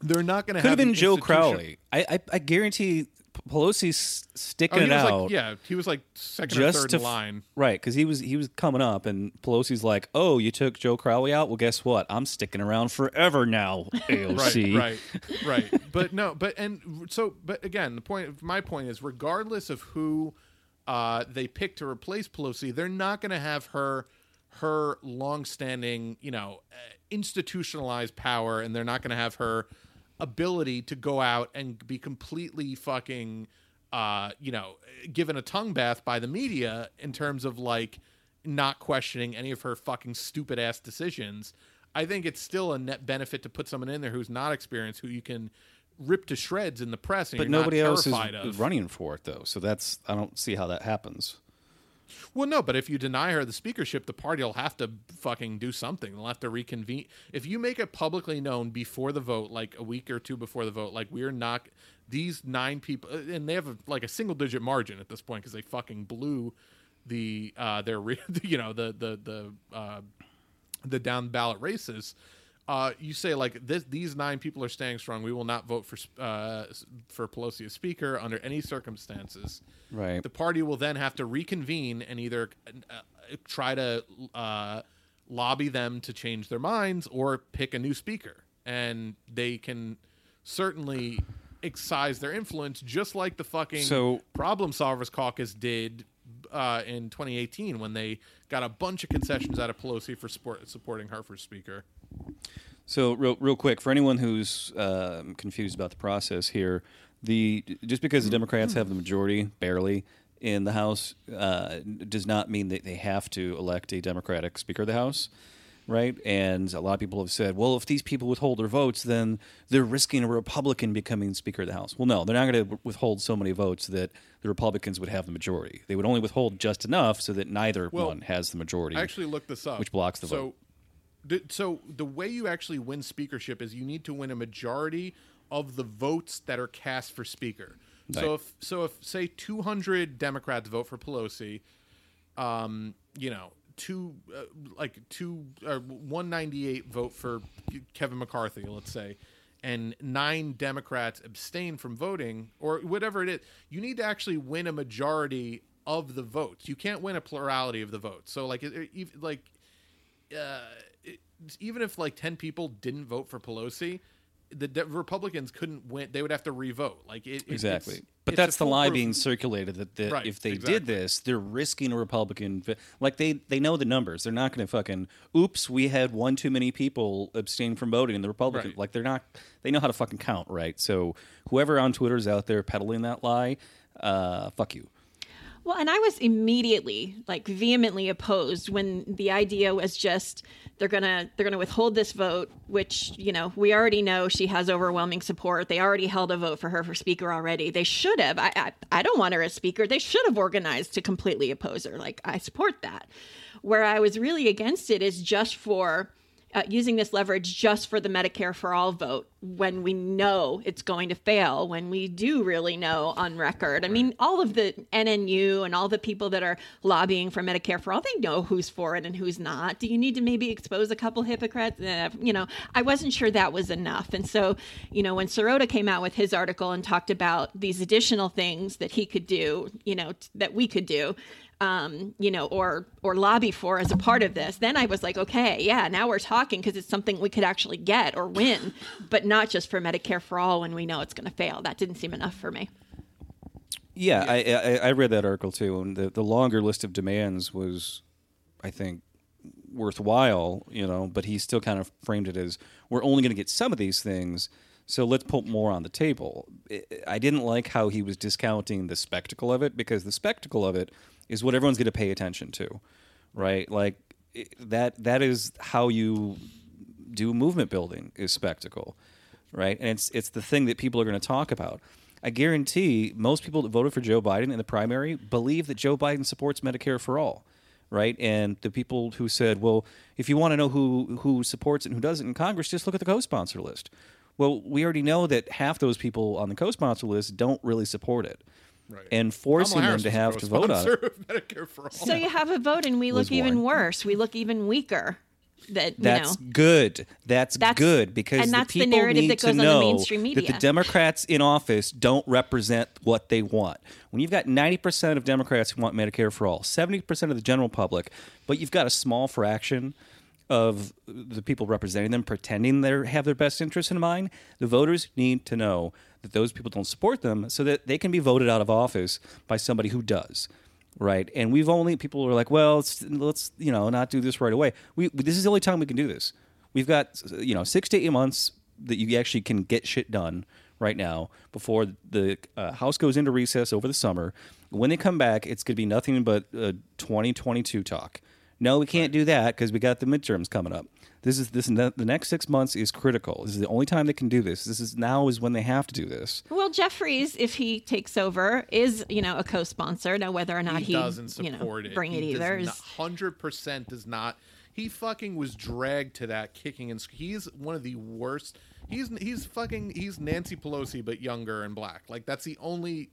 they're not going to Could have have been Joe Crowley. I, I I guarantee Pelosi's Oh, sticking he it out. like, yeah, he was like second or third to in line. right? Because he was he was coming up, and Pelosi's like, "Oh, you took Joe Crowley out? Well, guess what? I'm sticking around forever now." AOC. Right, right, right. But no, but and so, but again, the point, my point is, regardless of who uh, they pick to replace Pelosi, they're not going to have her her longstanding, you know, uh, institutionalized power, and they're not going to have her ability to go out and be completely fucking, uh, you know, given a tongue bath by the media in terms of like not questioning any of her fucking stupid ass decisions. I think it's still a net benefit to put someone in there who's not experienced, who you can rip to shreds in the press, and But nobody else is of. running for it though, so that's I don't see how that happens. Well, no, but if you deny her the speakership, the party will have to fucking do something. They'll have to reconvene. If you make it publicly known before the vote, like a week or two before the vote, like we're not these nine people, uh, and they have a, like a single digit margin at this point because they fucking blew the uh their you know the the the uh the down ballot races. Uh, you say like this, these nine people are staying strong. We will not vote for uh, for Pelosi as speaker under any circumstances. Right. The party will then have to reconvene and either uh, try to uh, lobby them to change their minds or pick a new speaker, and they can certainly excise their influence, just like the fucking So- Problem Solvers Caucus did uh, in 2018 when they got a bunch of concessions out of Pelosi for support, supporting her for speaker. So real real quick for anyone who's um confused about the process here, the just because the Democrats have the majority barely in the House uh, does not mean that they have to elect a Democratic Speaker of the House, right? And a lot of people have said, well, if these people withhold their votes, then they're risking a Republican becoming Speaker of the House. Well, no, they're not going to withhold so many votes that the Republicans would have the majority. They would only withhold just enough so that neither Well, one has the majority. I actually looked this up, Which blocks the so, vote. So the way you actually win speakership is you need to win a majority of the votes that are cast for speaker. So if so if say 200 Democrats vote for Pelosi, um, you know, two uh, like two uh, 198 vote for Kevin McCarthy, let's say, and nine Democrats abstain from voting or whatever it is, you need to actually win a majority of the votes. You can't win a plurality of the votes. So like it, it- like uh, even if like 10 people didn't vote for Pelosi, the de- Republicans couldn't win. They would have to revote. Like it, it- Exactly. it's- but it's that's the lie being circulated that, that Right, if they exactly. did this, they're risking a Republican. Like they they know the numbers. They're not going to fucking. Oops, we had one too many people abstain from voting in the Republican. Right. Like they're not. They know how to fucking count, right? So whoever on Twitter is out there peddling that lie, uh, fuck you. Well, and I was immediately like vehemently opposed when the idea was just they're gonna they're gonna withhold this vote, which you know we already know she has overwhelming support. They already held a vote for her for speaker already. They should have. I I, I don't want her as speaker. They should have organized to completely oppose her. Like I support that. Where I was really against it is just for uh, using this leverage just for the Medicare for all vote when we know it's going to fail, when we do really know on record. I mean, all of the NNU and all the people that are lobbying for Medicare for all, they know who's for it and who's not. Do you need to maybe expose a couple hypocrites? Eh, you know, I wasn't sure that was enough. And so, you know, when Sirota came out with his article and talked about these additional things that he could do, you know, t- that we could do, um, you know, or or lobby for as a part of this, then I was like, okay, yeah, now we're talking because it's something we could actually get or win, but not just for Medicare for all when we know it's going to fail. That didn't seem enough for me. Yeah, I, I I read that article too, and the the longer list of demands was, I think, worthwhile. You know, but he still kind of framed it as we're only going to get some of these things, so let's put more on the table. I- I didn't like how he was discounting the spectacle of it because the spectacle of it is what everyone's going to pay attention to, right? Like that that is how you do movement building is spectacle, right? And it's it's the thing that people are going to talk about. I guarantee most people that voted for Joe Biden in the primary believe that Joe Biden supports Medicare for all, right? And the people who said, "Well, if you want to know who who supports it and who doesn't in Congress, just look at the co-sponsor list." Well, we already know that half those people on the co-sponsor list don't really support it, Right. and forcing them to have to vote on it. Medicare for all. So you have a vote, and we Liz look even Warren. worse. We look even weaker. That That's you know. good. That's, That's- good because and that's the the people narrative need that to goes on the know mainstream that the. Democrats in office don't represent what they want. When you've got 90% of Democrats who want Medicare for all, 70% of the general public, but you've got a small fraction of the people representing them pretending they have their best interests in mind, the voters need to know that those people don't support them so that they can be voted out of office by somebody who does right? And we've only people are like, well, let's, let's you know not do this right away. We this is the only time we can do this. We've got you know six to eight months that you actually can get shit done right now before the uh, House goes into recess over the summer. When they come back, it's going to be nothing but uh, 2022 talk. No, we can't do that because we got the midterms coming up. This is this the next six months is critical. This is the only time they can do this. This is now is when they have to do this. Well, Jeffries, if he takes over, is you know a co-sponsor. Now, whether or not he he, doesn't you support know it. bring it either does is Hundred percent does not. He fucking was dragged to that kicking and sc- he's one of the worst. He's he's fucking he's Nancy Pelosi but younger and black. Like that's the only.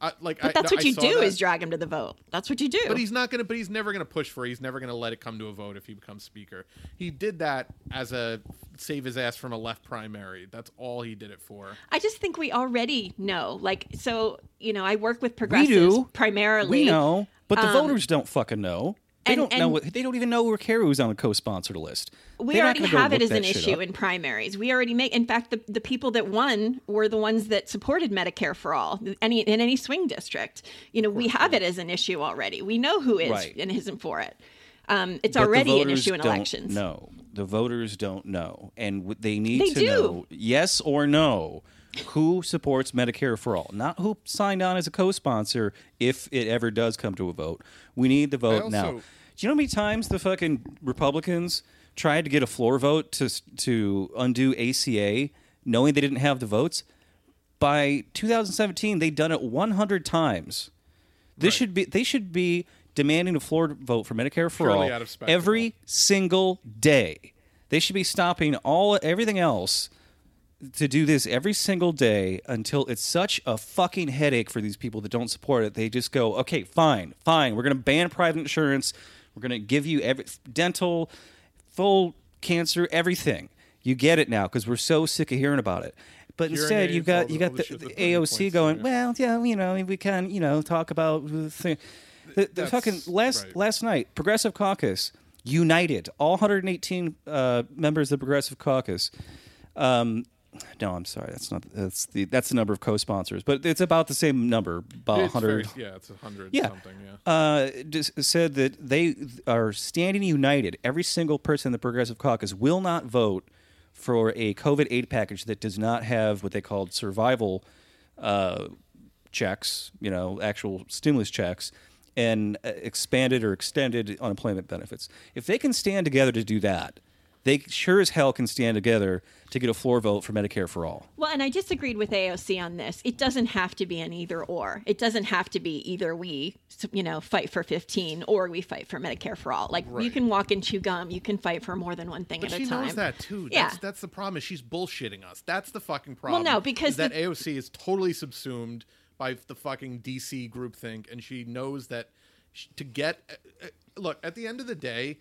I, like But I, that's no, what you do that. is drag him to the vote. That's what you do. But he's not gonna. But he's never gonna push for. it. He's never gonna let it come to a vote if he becomes speaker. He did that as a save his ass from a left primary. That's all he did it for. I just think we already know. Like, so you know, I work with We progressives do primarily. We know, but the Um, voters don't fucking know. They and- don't know. What, they don't even know care who's on the co-sponsored list. we They're already have it as an issue in primaries. We already make. In fact, the, the people that won were the ones that supported Medicare for all. Any in any swing district, you know, we have it as an issue already. We know who is Right. and isn't for it. Um, it's But already an issue in don't elections. No, the voters don't know, and w- they need They to do. know yes or no who supports Medicare for all, not who signed on as a co-sponsor. If it ever does come to a vote, we need the vote now. Do you know how many times the fucking Republicans tried to get a floor vote to to undo ACA, knowing they didn't have the votes? By 2017, they'd done it 100 times. This should be they should be demanding a floor vote for Medicare for Purely all out of spectacle. every single day. They should be stopping all everything else to do this every single day until it's such a fucking headache for these people that don't support it. They just go, okay, fine, fine. We're going to ban private insurance We're going to give you every dental, full cancer, everything. You get it now because we're so sick of hearing about it. But instead, you've got you got the, the the AOC going. Well, yeah, you know, we can you know talk about the thing. The, the fucking last right. last night, Progressive Caucus united all 118 uh, members of the Progressive Caucus. Um, no, I'm sorry. That's not. That's the that's the number of co-sponsors, but it's about the same number, about It's very- 100. yeah, it's hundred Yeah. something. Yeah. Uh, just said that they are standing united. Every single person in the Progressive Caucus will not vote for a COVID aid package that does not have what they called survival uh, checks, you know, actual stimulus checks, and uh, expanded or extended unemployment benefits. If they can stand together to do that, they sure as hell can stand together to get a floor vote for Medicare for all. Well, and I disagreed with AOC on this. It doesn't have to be an either or. It doesn't have to be either we, you know, fight for 15 or we fight for Medicare for all. Like you can walk and chew gum. You can fight for more than one thing But at a time. She knows that too. Yeah. That's, that's the problem. Is she's bullshitting us. That's the fucking problem. Well, no, because is that the- AOC is totally subsumed by the fucking DC groupthink, and she knows that sh- to get uh, uh, look at the end of the day,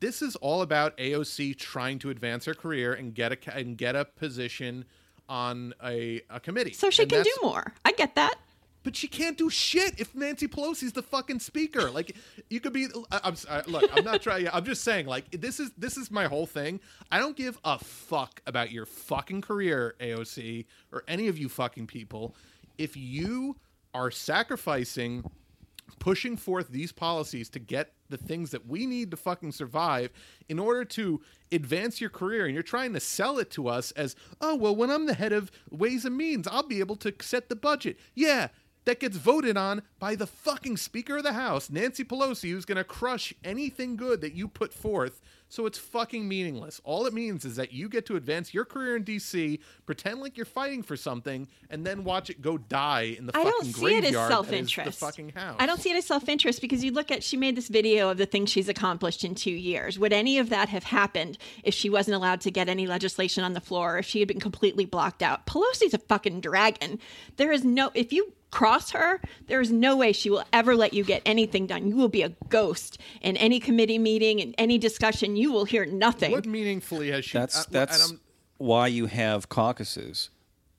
this is all about AOC trying to advance her career and get a and get a position on a, a committee. so she And can do more. I get that. But she can't do shit if Nancy Pelosi's the fucking speaker. Like you could be. I'm I, look. I'm not trying. I'm just saying. Like this is this is my whole thing. I don't give a fuck about your fucking career, AOC, or any of you fucking people. If you are sacrificing pushing forth these policies to get the things that we need to fucking survive in order to advance your career and you're trying to sell it to us as oh well when i'm the head of ways and means i'll be able to set the budget. Yeah that gets voted on by the fucking speaker of the house nancy pelosi who's going to crush anything good that you put forth so it's fucking meaningless all it means is that you get to advance your career in dc pretend like you're fighting for something and then watch it go die in the I fucking graveyard. I don't see it as graveyard that is self-interest. the fucking house I don't see it as self-interest because you look at she made this video of the things she's accomplished in two years. Would any of that have happened if she wasn't allowed to get any legislation on the floor, if she had been completely blocked out? Pelosi's a fucking dragon. There is no if you cross her, there is no way she will ever let you get anything done. You will be a ghost in any committee meeting and any discussion. You will hear nothing. What meaningfully has she? That's uh, that's why you have caucuses.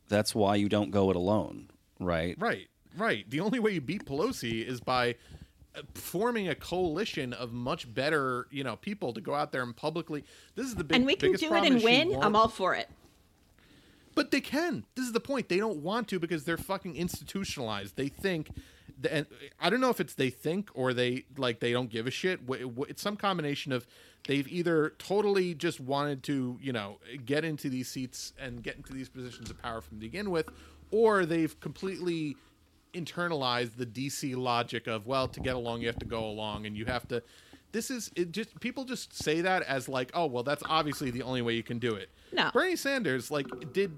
That's why you don't go it alone, right? right, right. The only way you beat Pelosi is by uh, forming a coalition of much better, you know, people to go out there and publicly. This is the big. and we can do it and win. I'm all for it. But they can. This is the point. They don't want to because they're fucking institutionalized. They think, and I don't know if it's they think or they like they don't give a shit. It's some combination of they've either totally just wanted to, you know, get into these seats and get into these positions of power from to begin with, or they've completely internalized the DC logic of well, to get along you have to go along, and you have to. This is it. Just people just say that as like, oh well, that's obviously the only way you can do it. No. Bernie Sanders like did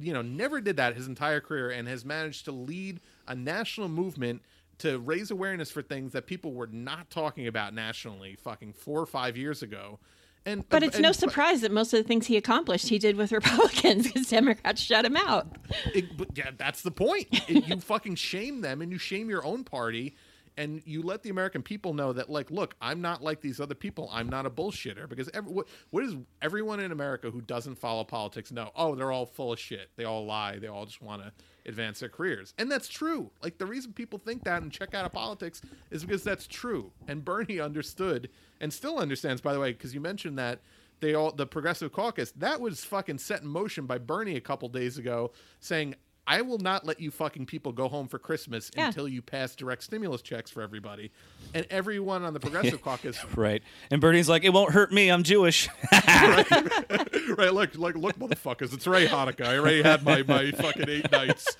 you know never did that his entire career and has managed to lead a national movement to raise awareness for things that people were not talking about nationally fucking 4 or 5 years ago. And But it's and- no surprise that most of the things he accomplished he did with Republicans because Democrats shut him out. It, but yeah, that's the point. It- you fucking shame them and you shame your own party and you let the American people know that like look, I'm not like these other people. I'm not a bullshitter because every, what, what is everyone in America who doesn't follow politics know? Oh, they're all full of shit. They all lie. They all just want to advance their careers. And that's true. Like the reason people think that and check out of politics is because that's true. And Bernie understood and still understands by the way because you mentioned that they all the progressive caucus that was fucking set in motion by Bernie a couple days ago saying I will not let you fucking people go home for Christmas Yeah. until you pass direct stimulus checks for everybody. And everyone on the progressive caucus Right. And Bernie's like, it won't hurt me. I'm Jewish. right look like look motherfuckers it's Ray Hanukkah I already had my my fucking eight nights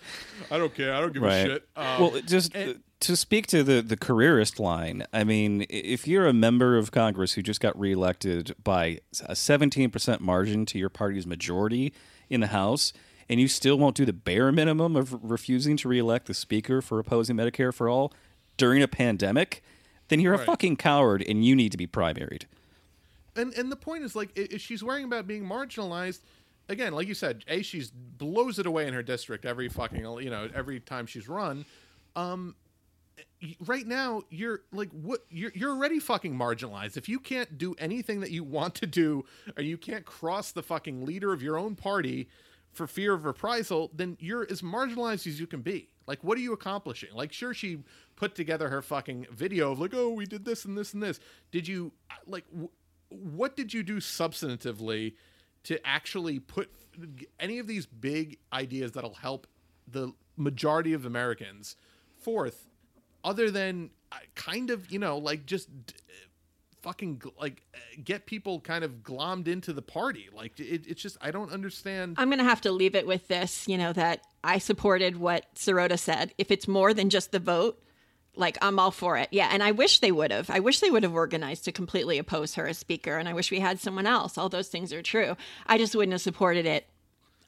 I don't care I don't give a shit um, well, just and- to speak to the the careerist line. I mean, if you're a member of Congress who just got reelected by a 17% margin to your party's majority in the House, and you still won't do the bare minimum of refusing to reelect the Speaker for opposing Medicare for all during a pandemic, then you're a fucking coward, and you need to be primaried. and and the point is like if she's worrying about being marginalized again like you said a she's blows it away in her district every fucking you know every time she's run um right now you're like what you're you're already fucking marginalized. If you can't do anything that you want to do, or you can't cross the fucking leader of your own party for fear of reprisal, then you're as marginalized as you can be. Like, what are you accomplishing? Like, sure, she put together her fucking video of like, oh, we did this and this and this. Did you like? W- what did you do substantively to actually put any of these big ideas that'll help the majority of Americans forth, other than uh, kind of you know like just fucking like uh, get people kind of glommed into the party. Like it, it's just I don't understand. I'm to have to leave it with this, you know, that I supported what Sirota said. If it's more than just the vote, like I'm all for it. Yeah. And I wish they would have. I wish they would have organized to completely oppose her as speaker. And I wish we had someone else. All those things are true. I just wouldn't have supported it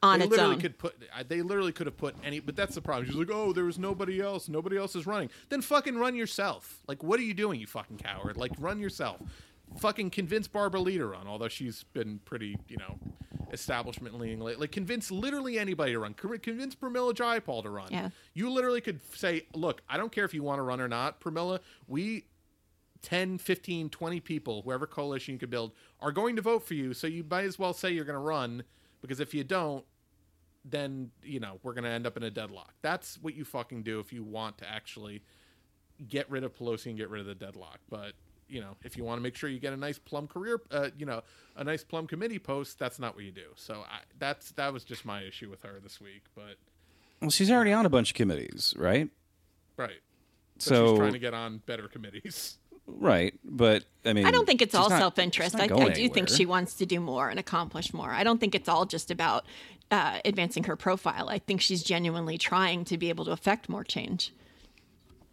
on they its literally own. could put they literally could have put any but that's the problem. She's like oh there was nobody else. Nobody else is running. Then fucking run yourself. Like what are you doing you fucking coward? Like run yourself. Fucking convince barbara lee to run although she's been pretty you know establishment leaning lately like convince literally anybody to run. Convince Pramila Jayapal to run. Yeah. you literally could say look i don't care if you want to run or not Pramila we 10 15 20 people whoever coalition you could build are going to vote for you so you might as well say you're going to run because if you don't then you know we're going to end up in a deadlock that's what you fucking do if you want to actually get rid of pelosi and get rid of the deadlock but you know if you want to make sure you get a nice plum career uh, you know a nice plum committee post that's not what you do so I, that's that was just my issue with her this week but Well, she's already on a bunch of committees, right? right So, she's trying to get on better committees right, but I mean, I don't think it's all not- self interest. I, I going do think she wants to do more and accomplish more. I don't think it's all just about uh, advancing her profile. I think she's genuinely trying to be able to affect more change.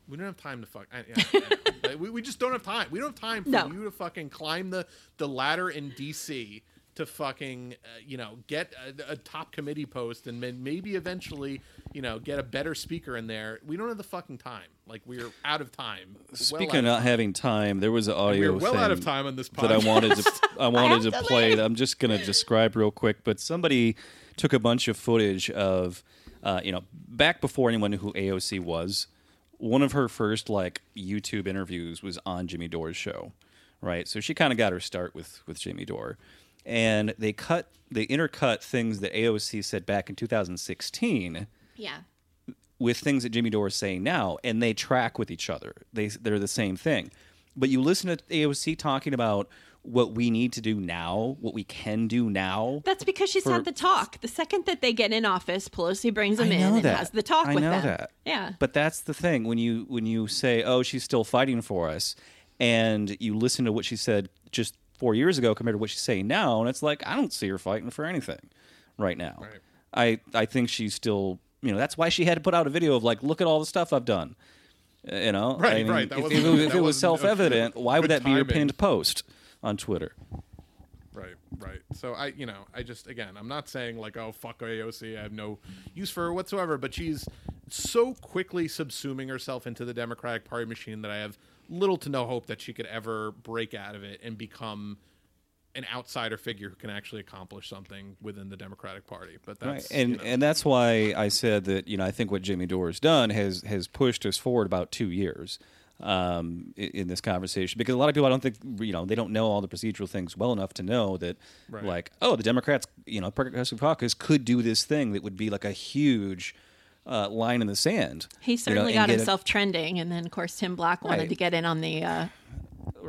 We don't have time to fuck. I, yeah, I know. We, we just don't have time. We don't have time for No. you to fucking climb the, the ladder in DC to fucking, uh, you know, get a, a top committee post and maybe eventually, you know, get a better speaker in there. We don't have the fucking time. Like, we're out of time. Speaking out of not having time, there was an audio We're well out of thing time on this that I wanted to I wanted to to play. leave. I'm just going to describe real quick, but somebody took a bunch of footage of uh, you know, back before anyone knew who AOC was, one of her first like YouTube interviews was on Jimmy Dore's show, right? So she kind of got her start with with Jimmy Dore, and they cut they intercut things that AOC said back in 2016 Yeah. With things that Jimmy Dore is saying now, and they track with each other. They they're the same thing. But you listen to AOC talking about what we need to do now, what we can do now. That's because she's For- had the talk. The second that they get in office, Pelosi brings them in know and that. has the talk I with know them. that. Yeah. But that's the thing when you when you say, "Oh, she's still fighting for us," and you listen to what she said just four years ago compared to what she's saying now, and it's like I don't see her fighting for anything right now. I I think she's still. You know, that's why she had to put out a video of like, look at all the stuff I've done. Uh, You know, Right, I mean, right. That If, if it was- if that it was self-evident, why would that be your pinned post on Twitter? Right, right. So I, you know, I just again, I'm not saying like, oh fuck AOC, I have no use for her whatsoever. But she's so quickly subsuming herself into the Democratic Party machine that I have little to no hope that she could ever break out of it and become an outsider figure who can actually accomplish something within the Democratic Party. But that's right. and you know, and that's why I said that you know I think what Jimmy Dore has done has has pushed us forward about two years um, in, in this conversation because a lot of people I don't think you know they don't know all the procedural things well enough to know that Right. like oh the Democrats you know Progressive Caucus could do this thing that would be like a huge uh, line in the sand. He you know, certainly got get it- himself trending, and then of course Tim Black wanted Right. to get in on the uh,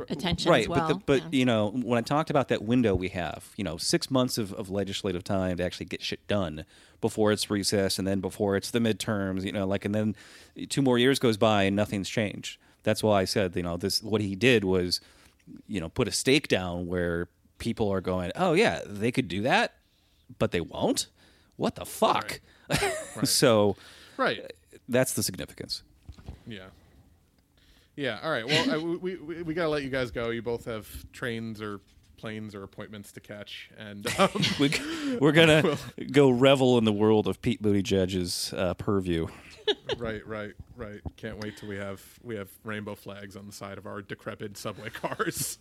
attention right as well. but the, but Yeah. you know when i talked about that window we have you know six months of, of legislative time to actually get shit done before it's recess and then before it's the midterms you know like and then two more years goes by and nothing's changed that's why i said you know this what he did was you know put a stake down where people are going oh yeah they could do that but they won't what the fuck so right. Uh, that's the significance Yeah. Yeah. All right. Well, I, we, we we gotta let you guys go. You both have trains or planes or appointments to catch, and um, we, we're gonna go revel in the world of Pete Buttigieg's uh, purview. right, right, right. Can't wait till we have we have rainbow flags on the side of our decrepit subway cars.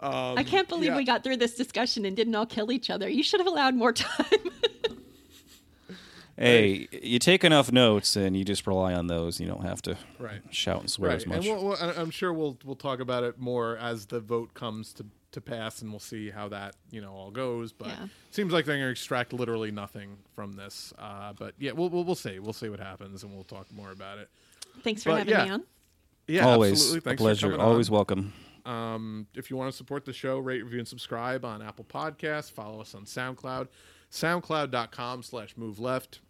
I can't believe yeah. we got through this discussion and didn't all kill each other. You should have allowed more time. Hey, you take enough notes and you just rely on those. You don't have to Right. shout and swear right, as much. and we'll, we'll, I- I'm sure we'll we'll talk about it more as the vote comes to to pass, and we'll see how that you know all goes. But Yeah. seems like they're going to extract literally nothing from this. Uh, but yeah, we'll, we'll we'll see. We'll see what happens, and we'll talk more about it. Thanks for But, having yeah. me on. Yeah, Always absolutely. a Thanks for pleasure. coming Always on. welcome. Um, if you want to support the show, rate, review, and subscribe on Apple Podcasts. Follow us on SoundCloud, soundcloud.com slash move left.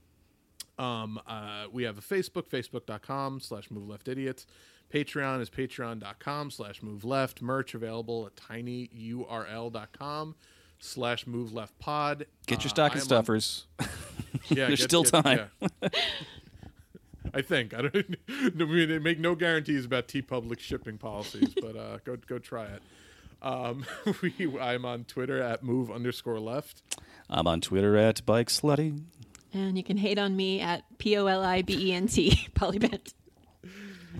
Um, uh, we have a Facebook, facebook.com slash move left idiots. Patreon is patreon.com slash move left. Merch available at tinyurl.com slash move left pod. Get your Uh, stocking I am on- stuffers. yeah, There's still time. yeah. I think I don't. I mean, they make no guarantees about TeePublic shipping policies, but uh, go go try it. Um, we, I'm on Twitter at move underscore left. I'm on Twitter at Bike Slutty. And you can hate on me at P O L I B E N T, Polibent.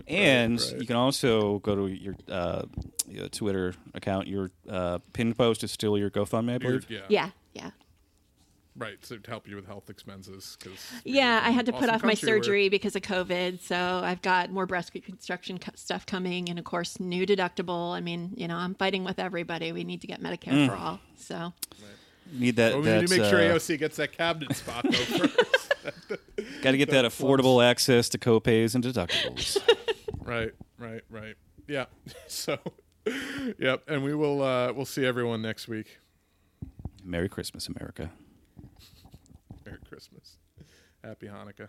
And right. you can also go to your, uh, your Twitter account. Your uh, pinned post is still your GoFundMe, I You're- believe. yeah, Yeah, yeah. right. So to help you with health expenses, because Yeah, I had to put off my surgery because of COVID. So I've got more breast reconstruction co- stuff coming, and of course, new deductible. I mean, you know, I'm fighting with everybody. We need to get Medicare for all. So Need that. Well, we need to make sure uh, AOC gets that cabinet spot though first. Got to get that affordable access to copays and deductibles. right, right, right. Yeah. So, yep. And we will uh, we'll see everyone next week. Merry Christmas, America. Merry Christmas. Happy Hanukkah.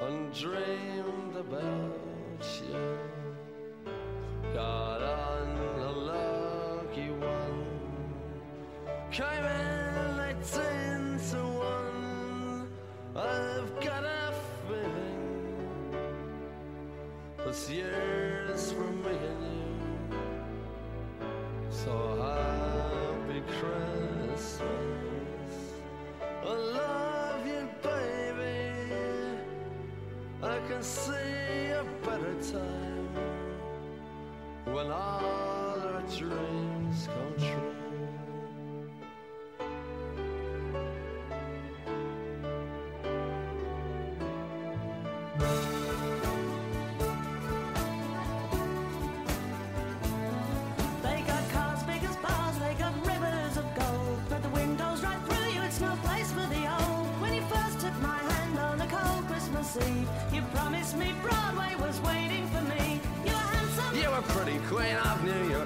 and dreamed about you. Got on a lucky one, came in eighteen to one. I've got a feeling this year's for me and you. So happy Christmas. I love I can see a better time when all our dreams come true.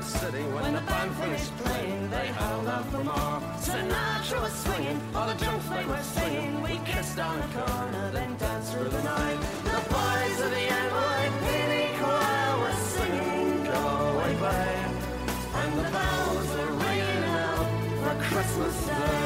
New City when, When the band finished playing. They held out for more. Sinatra was swinging, all the jokes they were singing. We kissed on the corner, then danced through the night. The boys of the NYPD choir were singing, away, babe. And the bells were ringing out for Christmas Day.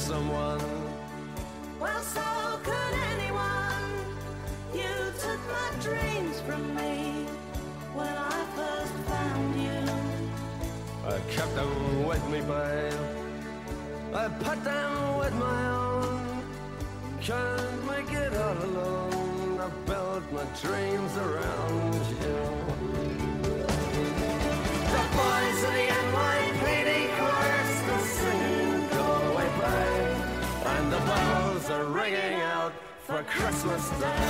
Someone. Well, so could anyone. You took my dreams from me when I first found you. I kept them with me, babe. I put them with my own. Can't make it all alone. I built my dreams around you. A Christmas day.